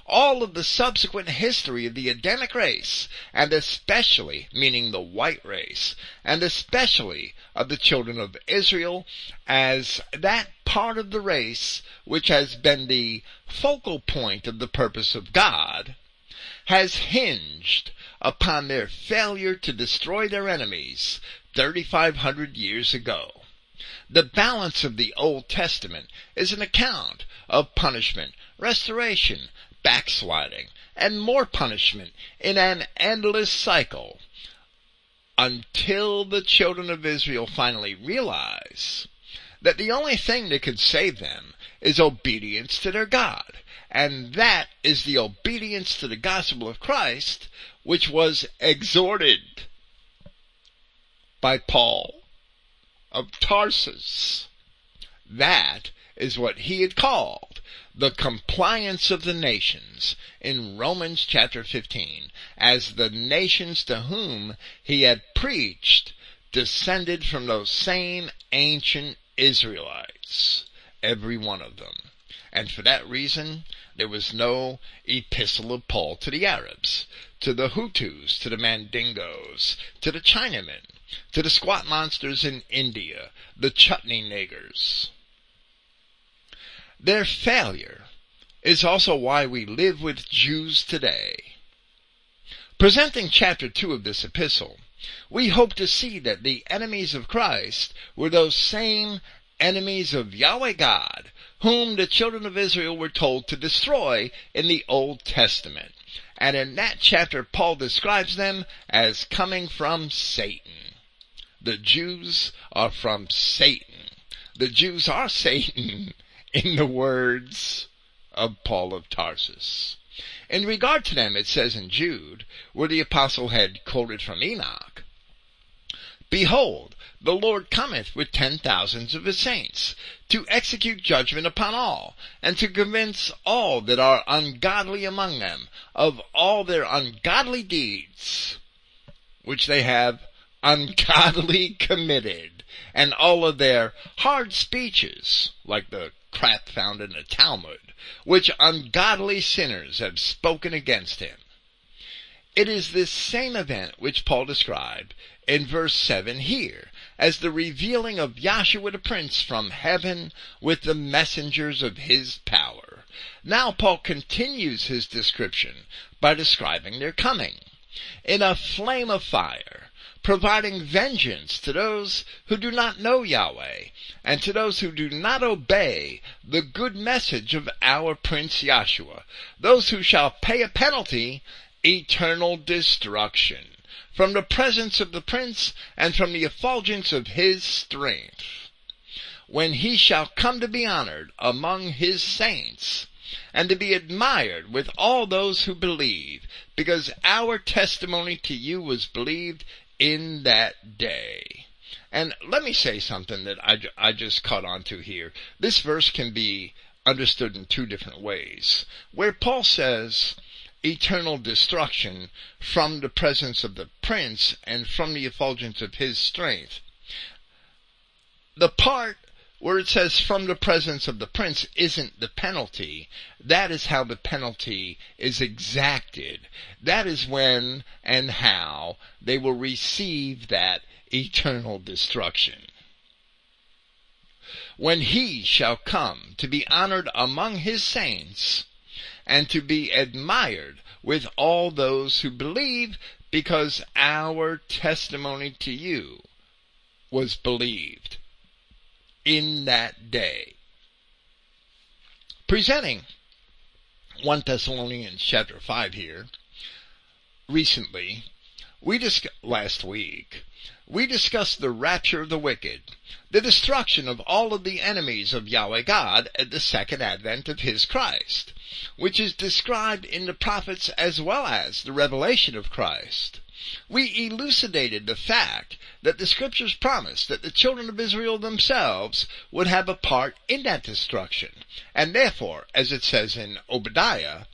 all of the subsequent history of the Adamic race, and especially, meaning the white race, and especially of the children of Israel as that part of the race which has been the focal point of the purpose of God, has hinged upon their failure to destroy their enemies 3,500 years ago. The balance of the Old Testament is an account of punishment, restoration, backsliding, and more punishment in an endless cycle until the children of Israel finally realize that the only thing that could save them is obedience to their God. And that is the obedience to the gospel of Christ, which was exhorted by Paul of Tarsus. That is what he had called the compliance of the nations in Romans chapter 15, as the nations to whom he had preached descended from those same ancient Israelites, every one of them. And for that reason, there was no epistle of Paul to the Arabs, to the Hutus, to the Mandingos, to the Chinamen, to the squat monsters in India, the chutney niggers. Their failure is also why we live with Jews today. Presenting chapter 2 of this epistle, we hope to see that the enemies of Christ were those same enemies of Yahweh God, whom the children of Israel were told to destroy in the Old Testament. And in that chapter, Paul describes them as coming from Satan. The Jews are from Satan. The Jews are [laughs] Satan in the words of Paul of Tarsus. In regard to them, it says in Jude, where the apostle had quoted from Enoch, Behold, the Lord cometh with ten thousands of his saints, to execute judgment upon all, and to convince all that are ungodly among them of all their ungodly deeds, which they have ungodly [laughs] committed, and all of their hard speeches, like the crap found in the Talmud, which ungodly sinners have spoken against him. It is this same event which Paul described in verse 7 here as the revealing of Yahshua the Prince from heaven with the messengers of his power. Now Paul continues his description by describing their coming. In a flame of fire, providing vengeance to those who do not know Yahweh, and to those who do not obey the good message of our Prince Yahshua, those who shall pay a penalty, eternal destruction, from the presence of the Prince and from the effulgence of his strength. When he shall come to be honored among his saints, and to be admired with all those who believe, because our testimony to you was believed in that day. And let me say something that I, I just caught on to here. This verse can be understood in two different ways. Where Paul says, eternal destruction from the presence of the prince and from the effulgence of his strength. The part where it says from the presence of the prince isn't the penalty. That is how the penalty is exacted. That is when and how they will receive that eternal destruction. When he shall come to be honored among his saints and to be admired with all those who believe because our testimony to you was believed in that day. Presenting 1 Thessalonians chapter 5 here, recently, we discussed, last week, we discussed the rapture of the wicked, the destruction of all of the enemies of Yahweh God at the second advent of His Christ, which is described in the prophets as well as the revelation of Christ. We elucidated the fact that the scriptures promised that the children of Israel themselves would have a part in that destruction. And therefore, as it says in Obadiah,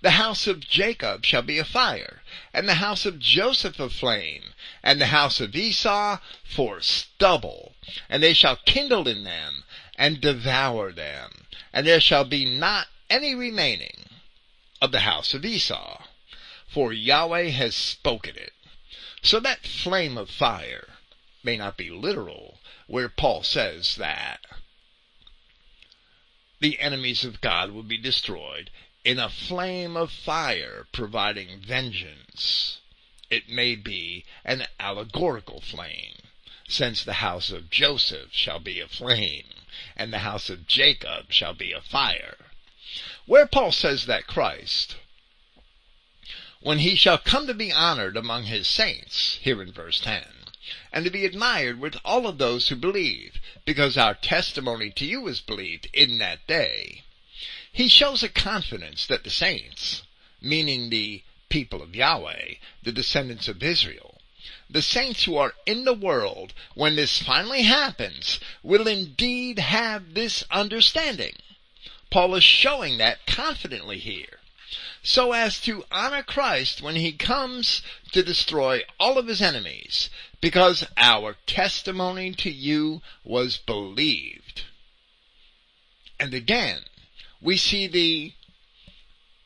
the house of Jacob shall be a fire, and the house of Joseph a flame, and the house of Esau for stubble, and they shall kindle in them, and devour them, and there shall be not any remaining. of the house of Esau. For Yahweh has spoken it. So that flame of fire may not be literal, where Paul says that the enemies of God will be destroyed in a flame of fire providing vengeance. It may be an allegorical flame, since the house of Joseph shall be a flame, and the house of Jacob shall be a fire. Where Paul says that Christ, when he shall come to be honored among his saints, here in verse 10, and to be admired with all of those who believe, because our testimony to you is believed in that day. He shows a confidence that the saints, meaning the people of Yahweh, the descendants of Israel, the saints who are in the world, when this finally happens, will indeed have this understanding. Paul is showing that confidently here so as to honor Christ when he comes to destroy all of his enemies, because our testimony to you was believed. And again, we see the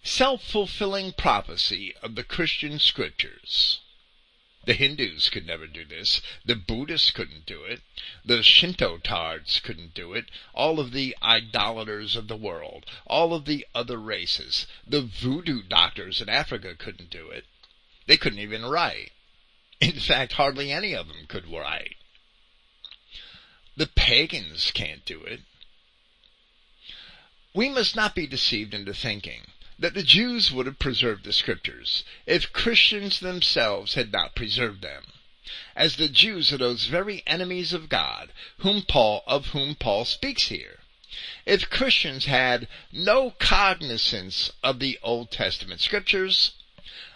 self-fulfilling prophecy of the Christian scriptures. The Hindus could never do this. The Buddhists couldn't do it. The Shinto tards couldn't do it. All of the idolaters of the world. All of the other races. The voodoo doctors in Africa couldn't do it. They couldn't even write. In fact, hardly any of them could write. The pagans can't do it. We must not be deceived into thinking that the Jews would have preserved the scriptures if Christians themselves had not preserved them. As the Jews are those very enemies of God whom Paul, of whom Paul speaks here. If Christians had no cognizance of the Old Testament scriptures,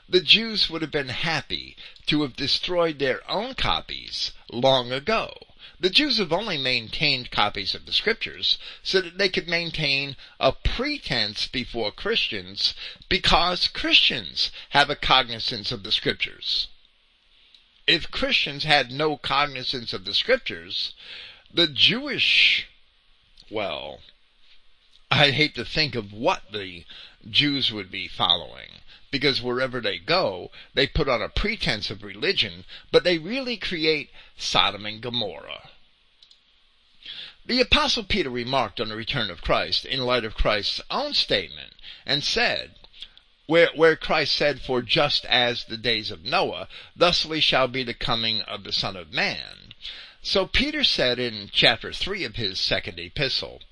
the Jews would have been happy to have destroyed their own copies long ago. The Jews have only maintained copies of the scriptures so that they could maintain a pretense before Christians because Christians have a cognizance of the scriptures. If Christians had no cognizance of the scriptures, the Jewish, well, I hate to think of what the Jews would be following because wherever they go, they put on a pretense of religion, but they really create Sodom and Gomorrah. The apostle Peter remarked on the return of Christ in light of Christ's own statement and said, where, where Christ said, for just as the days of Noah, thusly shall be the coming of the Son of Man. So Peter said in chapter 3 of his second epistle,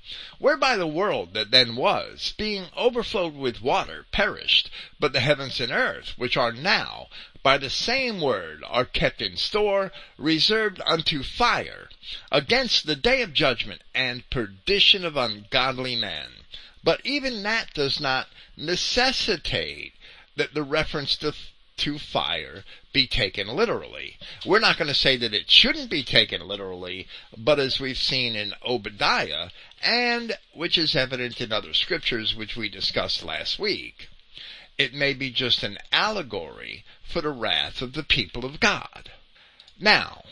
Whereby the world that then was, being overflowed with water, perished, but the heavens and earth, which are now, by the same word, are kept in store, reserved unto fire, against the day of judgment and perdition of ungodly men. But even that does not necessitate that the reference to to fire be taken literally. We're not going to say that it shouldn't be taken literally, but as we've seen in Obadiah, and which is evident in other scriptures which we discussed last week, it may be just an allegory for the wrath of the people of God. Now,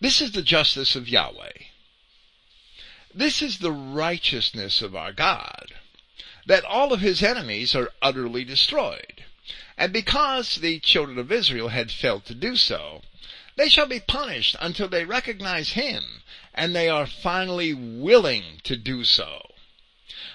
this is the justice of Yahweh. This is the righteousness of our God, that all of his enemies are utterly destroyed. And because the children of Israel had failed to do so, they shall be punished until they recognize Him, and they are finally willing to do so.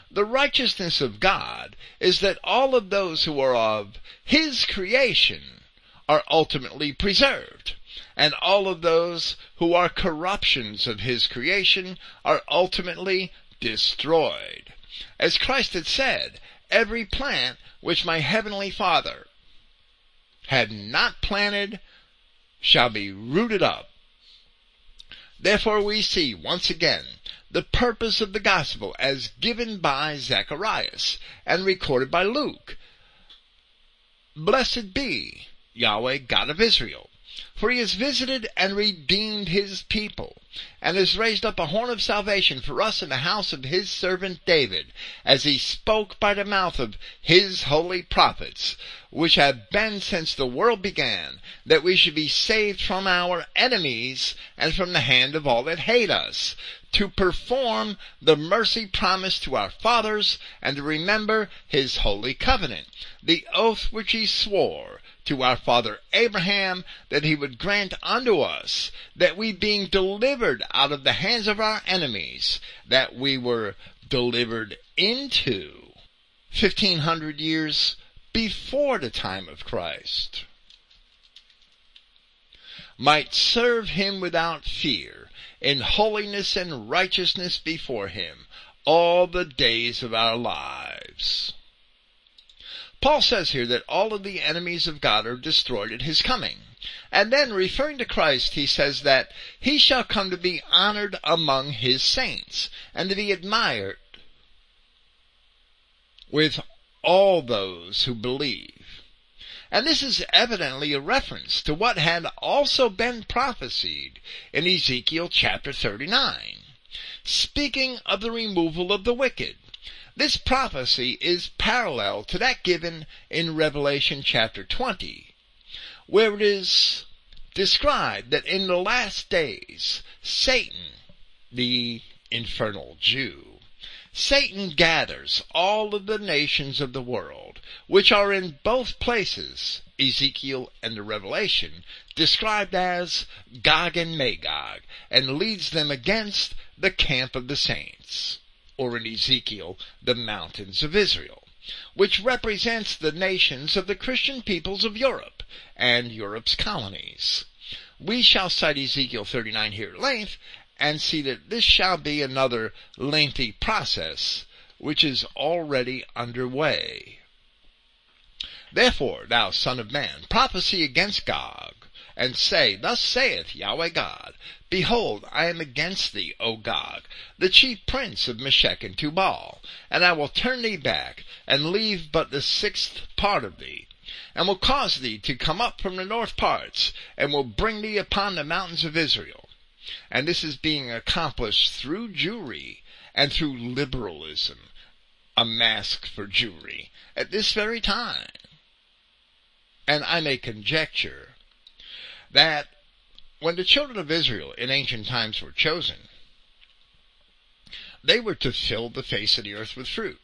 The righteousness of God is that all of those who are of His creation are ultimately preserved, and all of those who are corruptions of His creation are ultimately destroyed. As Christ had said, every plant which my heavenly Father had not planted shall be rooted up. Therefore we see once again the purpose of the gospel as given by Zacharias and recorded by Luke. Blessed be Yahweh God of Israel, For he has visited and redeemed his people, and has raised up a horn of salvation for us in the house of his servant David, as he spoke by the mouth of his holy prophets, which have been since the world began, that we should be saved from our enemies and from the hand of all that hate us, to perform the mercy promised to our fathers, and to remember his holy covenant, the oath which he swore to our father Abraham that he would grant unto us that we being delivered out of the hands of our enemies, that we were delivered into 1500 years before the time of Christ, might serve him without fear in holiness and righteousness before him all the days of our lives. Paul says here that all of the enemies of God are destroyed at his coming. And then referring to Christ, he says that he shall come to be honored among his saints and to be admired with all those who believe. And this is evidently a reference to what had also been prophesied in Ezekiel chapter 39, speaking of the removal of the wicked this prophecy is parallel to that given in Revelation chapter 20, where it is described that in the last days, Satan, the infernal Jew, Satan gathers all of the nations of the world, which are in both places, Ezekiel and the Revelation, described as Gog and Magog, and leads them against the camp of the saints or in Ezekiel, the mountains of Israel, which represents the nations of the Christian peoples of Europe and Europe's colonies. We shall cite Ezekiel 39 here at length and see that this shall be another lengthy process which is already underway. Therefore, thou son of man, prophesy against Gog, and say, Thus saith Yahweh God, Behold, I am against thee, O Gog, the chief prince of Meshech and Tubal, and I will turn thee back, and leave but the sixth part of thee, and will cause thee to come up from the north parts, and will bring thee upon the mountains of Israel. And this is being accomplished through Jewry and through liberalism, a mask for Jewry, at this very time. And I may conjecture that when the children of Israel in ancient times were chosen, they were to fill the face of the earth with fruit.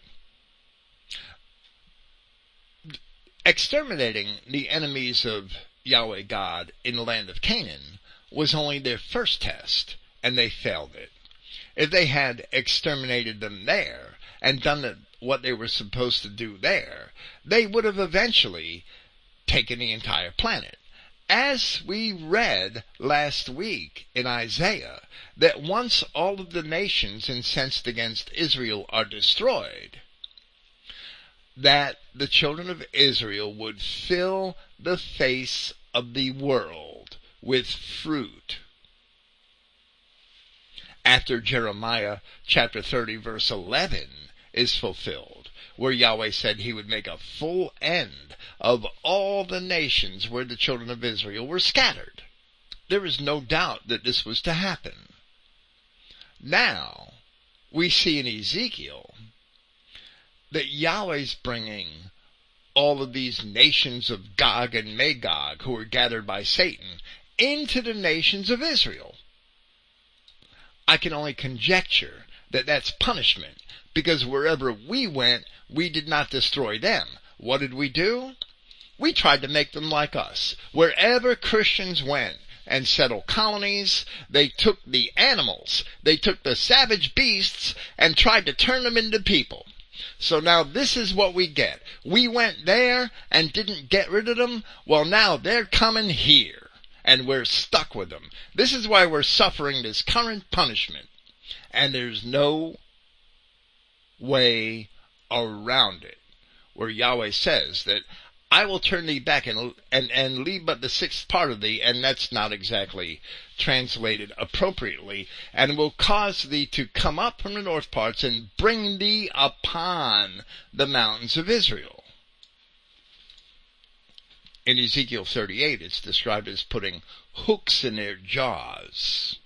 Exterminating the enemies of Yahweh God in the land of Canaan was only their first test, and they failed it. If they had exterminated them there and done what they were supposed to do there, they would have eventually taken the entire planet as we read last week in Isaiah, that once all of the nations incensed against Israel are destroyed, that the children of Israel would fill the face of the world with fruit. After Jeremiah chapter 30 verse 11 is fulfilled, where Yahweh said he would make a full end of all the nations where the children of Israel were scattered. There is no doubt that this was to happen. Now, we see in Ezekiel that Yahweh's bringing all of these nations of Gog and Magog who were gathered by Satan into the nations of Israel. I can only conjecture that that's punishment because wherever we went, we did not destroy them. What did we do? We tried to make them like us. Wherever Christians went and settled colonies, they took the animals, they took the savage beasts and tried to turn them into people. So now this is what we get. We went there and didn't get rid of them. Well now they're coming here and we're stuck with them. This is why we're suffering this current punishment. And there's no way around it. Where Yahweh says that I will turn thee back and, and, and leave but the sixth part of thee, and that's not exactly translated appropriately, and will cause thee to come up from the north parts and bring thee upon the mountains of Israel. In Ezekiel 38, it's described as putting hooks in their jaws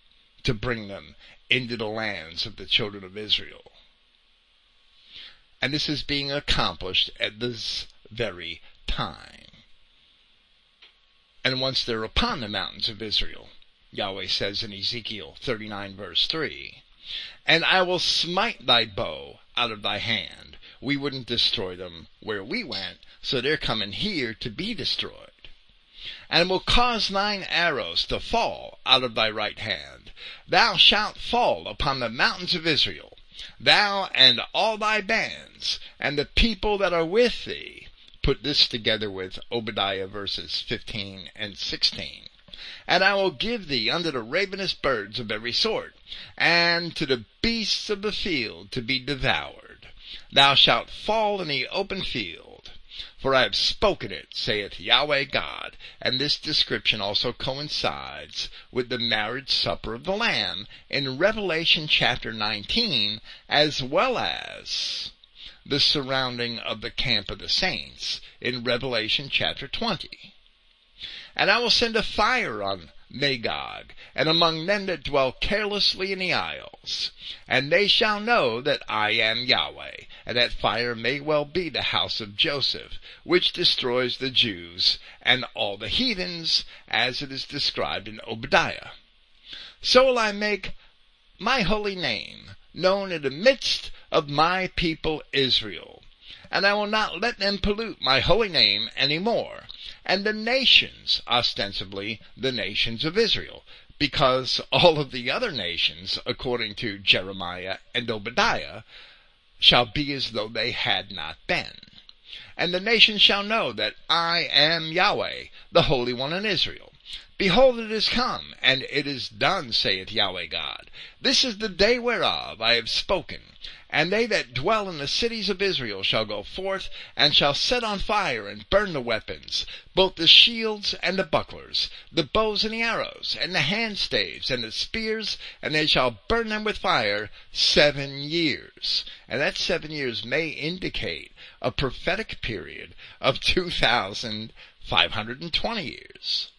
to bring them into the lands of the children of Israel. And this is being accomplished at this very time. And once they're upon the mountains of Israel, Yahweh says in Ezekiel 39 verse 3, And I will smite thy bow out of thy hand. We wouldn't destroy them where we went, so they're coming here to be destroyed. And will cause thine arrows to fall out of thy right hand. Thou shalt fall upon the mountains of Israel, thou and all thy bands, and the people that are with thee. Put this together with Obadiah verses 15 and 16 and I will give thee unto the ravenous birds of every sort, and to the beasts of the field to be devoured. Thou shalt fall in the open field. For I have spoken it, saith Yahweh God. And this description also coincides with the marriage supper of the Lamb in Revelation chapter 19, as well as the surrounding of the camp of the saints in Revelation chapter 20. And I will send a fire on Magog, and among them that dwell carelessly in the isles. And they shall know that I am Yahweh, and that fire may well be the house of Joseph, which destroys the Jews and all the heathens, as it is described in Obadiah. So will I make my holy name known in the midst of my people Israel, and I will not let them pollute my holy name any more and the nations, ostensibly the nations of Israel, because all of the other nations, according to Jeremiah and Obadiah, shall be as though they had not been. And the nations shall know that I am Yahweh, the Holy One in Israel. Behold, it is come, and it is done, saith Yahweh God. This is the day whereof I have spoken, and they that dwell in the cities of Israel shall go forth, and shall set on fire and burn the weapons, both the shields and the bucklers, the bows and the arrows, and the handstaves and the spears, and they shall burn them with fire seven years. And that seven years may indicate a prophetic period of 2,520 years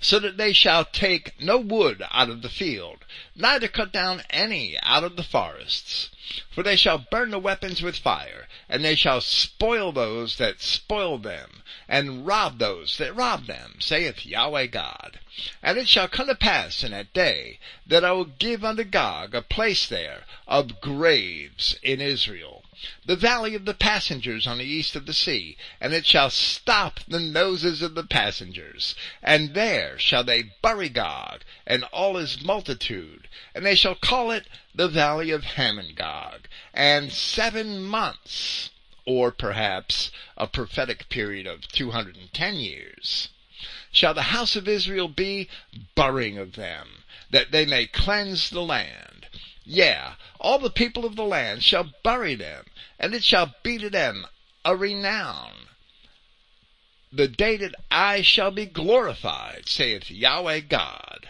so that they shall take no wood out of the field, neither cut down any out of the forests. For they shall burn the weapons with fire, and they shall spoil those that spoil them, and rob those that rob them, saith Yahweh God. And it shall come to pass in that day that I will give unto Gog a place there of graves in Israel, the valley of the passengers on the east of the sea, and it shall stop the noses of the passengers. And there shall they bury Gog and all his multitude, and they shall call it the valley of Hamon-Gog. And seven months, or perhaps a prophetic period of 210 years, shall the house of Israel be burying of them, that they may cleanse the land. Yeah, all the people of the land shall bury them, and it shall be to them a renown. The day that I shall be glorified, saith Yahweh God.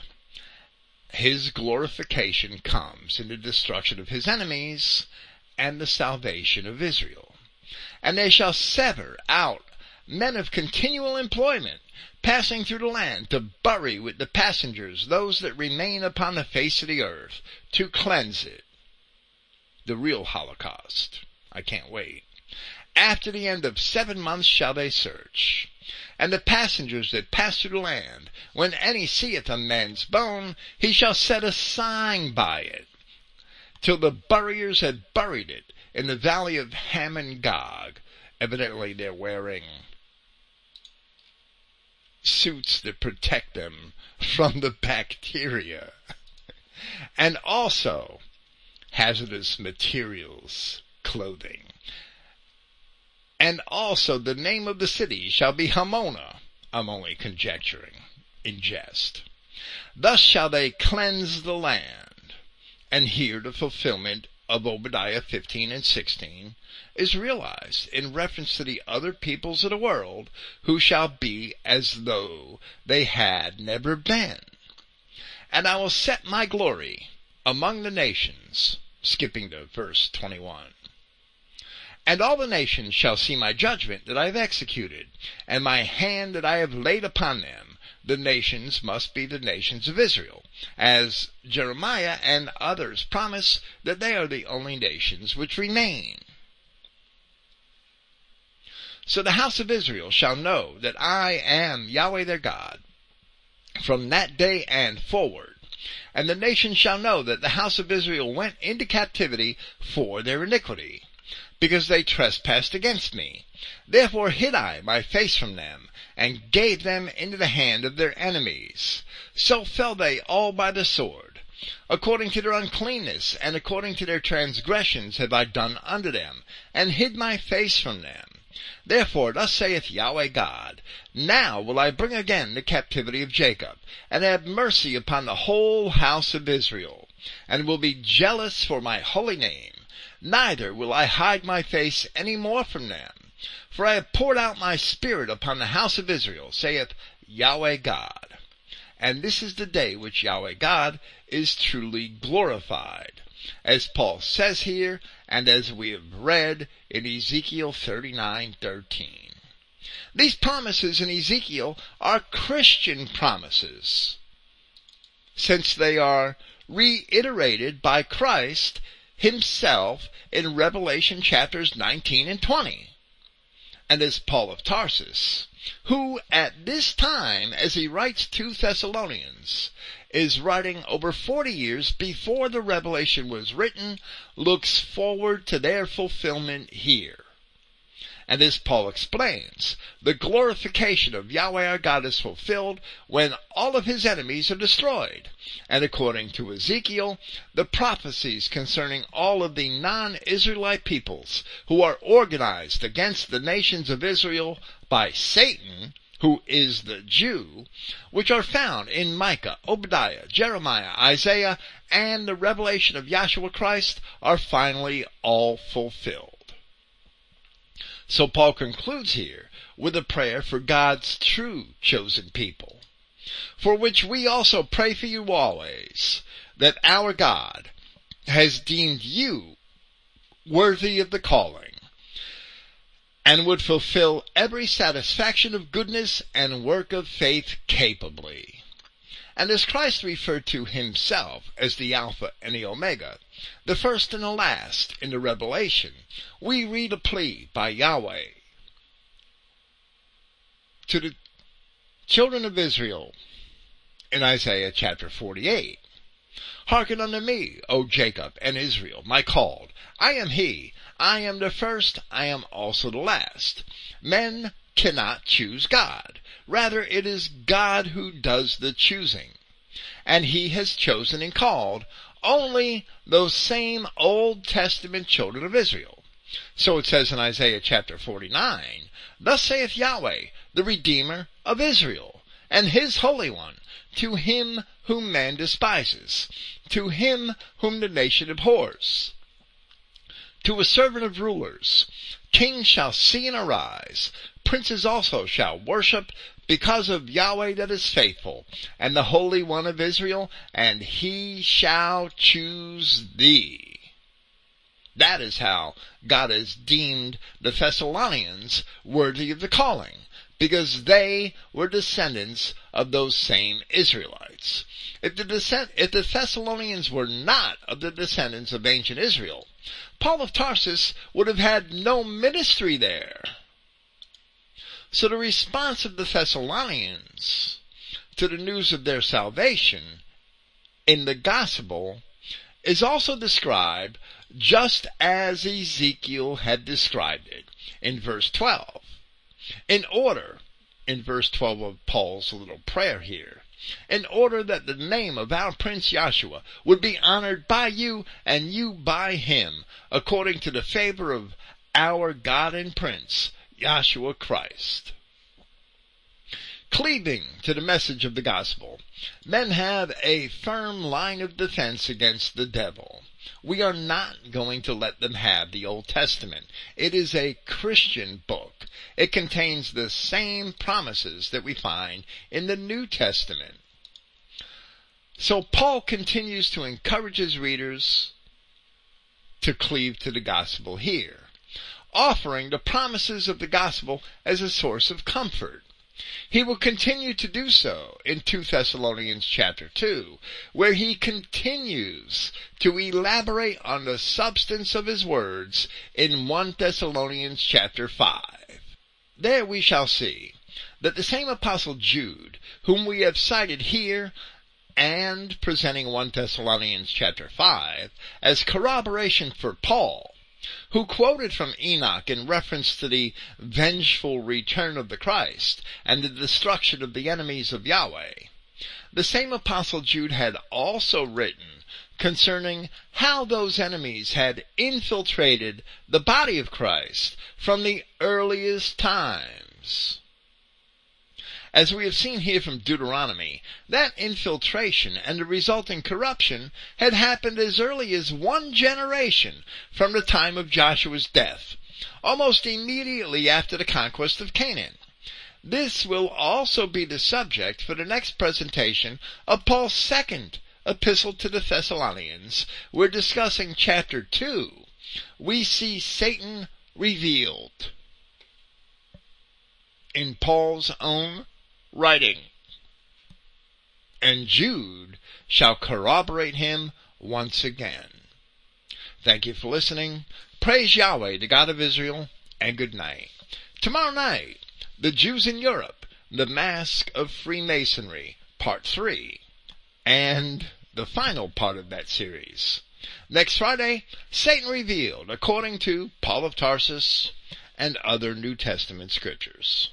His glorification comes in the destruction of his enemies and the salvation of Israel. And they shall sever out men of continual employment, passing through the land, to bury with the passengers those that remain upon the face of the earth, to cleanse it. The real Holocaust. I can't wait. After the end of seven months shall they search. And the passengers that pass through the land, when any seeth a man's bone, he shall set a sign by it, till the buriers had buried it in the valley of Hamon-Gog. Evidently they're wearing suits that protect them from the bacteria. and also hazardous materials clothing. And also the name of the city shall be Hamonah. I'm only conjecturing in jest. Thus shall they cleanse the land. And here the fulfillment of Obadiah 15 and 16 is realized in reference to the other peoples of the world who shall be as though they had never been. And I will set my glory among the nations, skipping to verse 21. And all the nations shall see my judgment that I have executed, and my hand that I have laid upon them. The nations must be the nations of Israel, as Jeremiah and others promise that they are the only nations which remain. So the house of Israel shall know that I am Yahweh their God from that day and forward. And the nations shall know that the house of Israel went into captivity for their iniquity, because they trespassed against me. Therefore hid I my face from them, and gave them into the hand of their enemies. So fell they all by the sword. According to their uncleanness and according to their transgressions have I done unto them, and hid my face from them. Therefore thus saith Yahweh God, Now will I bring again the captivity of Jacob, and have mercy upon the whole house of Israel, and will be jealous for my holy name. Neither will I hide my face any more from them. For I have poured out my spirit upon the house of Israel, saith Yahweh God. And this is the day which Yahweh God is truly glorified as Paul says here, and as we have read in Ezekiel 39:13. These promises in Ezekiel are Christian promises, since they are reiterated by Christ himself in Revelation chapters 19 and 20. And as Paul of Tarsus, who at this time, as he writes to Thessalonians, is writing over 40 years before the revelation was written, looks forward to their fulfillment here. And as Paul explains, the glorification of Yahweh our God is fulfilled when all of his enemies are destroyed. And according to Ezekiel, the prophecies concerning all of the non-Israelite peoples who are organized against the nations of Israel by Satan who is the Jew, which are found in Micah, Obadiah, Jeremiah, Isaiah, and the revelation of Yahshua Christ are finally all fulfilled. So Paul concludes here with a prayer for God's true chosen people, for which we also pray for you always, that our God has deemed you worthy of the calling and would fulfill every satisfaction of goodness and work of faith capably. And as Christ referred to himself as the Alpha and the Omega, the first and the last in the Revelation, we read a plea by Yahweh to the children of Israel in Isaiah chapter 48. Hearken unto me, O Jacob and Israel, my called. I am he. I am the first, I am also the last. Men cannot choose God. Rather, it is God who does the choosing. And he has chosen and called only those same Old Testament children of Israel. So it says in Isaiah chapter 49, Thus saith Yahweh, the Redeemer of Israel, and his Holy One, to him whom man despises, to him whom the nation abhors to a servant of rulers. Kings shall see and arise. Princes also shall worship because of Yahweh that is faithful and the Holy One of Israel, and he shall choose thee. That is how God has deemed the Thessalonians worthy of the calling because they were descendants of those same Israelites. If the, if the Thessalonians were not of the descendants of ancient Israel, Paul of Tarsus would have had no ministry there. So the response of the Thessalonians to the news of their salvation in the gospel is also described just as Ezekiel had described it in verse 12 in order, in verse 12 of Paul's little prayer here, in order that the name of our Prince Yahshua would be honored by you and you by him, according to the favor of our God and Prince, Yahshua Christ. Cleaving to the message of the gospel, men have a firm line of defense against the devil. We are not going to let them have the Old Testament. It is a Christian book. It contains the same promises that we find in the New Testament. So Paul continues to encourage his readers to cleave to the gospel here. offering the promises of the gospel as a source of comfort. He will continue to do so in 2 Thessalonians chapter 2, where he continues to elaborate on the substance of his words in 1 Thessalonians chapter 5. There we shall see that the same apostle Jude, whom we have cited here and presenting 1 Thessalonians chapter 5 as corroboration for Paul, who quoted from Enoch in reference to the vengeful return of the Christ and the destruction of the enemies of Yahweh. The same apostle Jude had also written concerning how those enemies had infiltrated the body of Christ from the earliest times. As we have seen here from Deuteronomy, that infiltration and the resulting corruption had happened as early as one generation from the time of Joshua's death, almost immediately after the conquest of Canaan. This will also be the subject for the next presentation of Paul's second epistle to the Thessalonians. We're discussing chapter 2. We see Satan revealed. In Paul's own writing. And Jude shall corroborate him once again. Thank you for listening. Praise Yahweh, the God of Israel, and good night. Tomorrow night, the Jews in Europe, the Mask of Freemasonry, Part 3, and the final part of that series. Next Friday, Satan Revealed, according to Paul of Tarsus and other New Testament scriptures.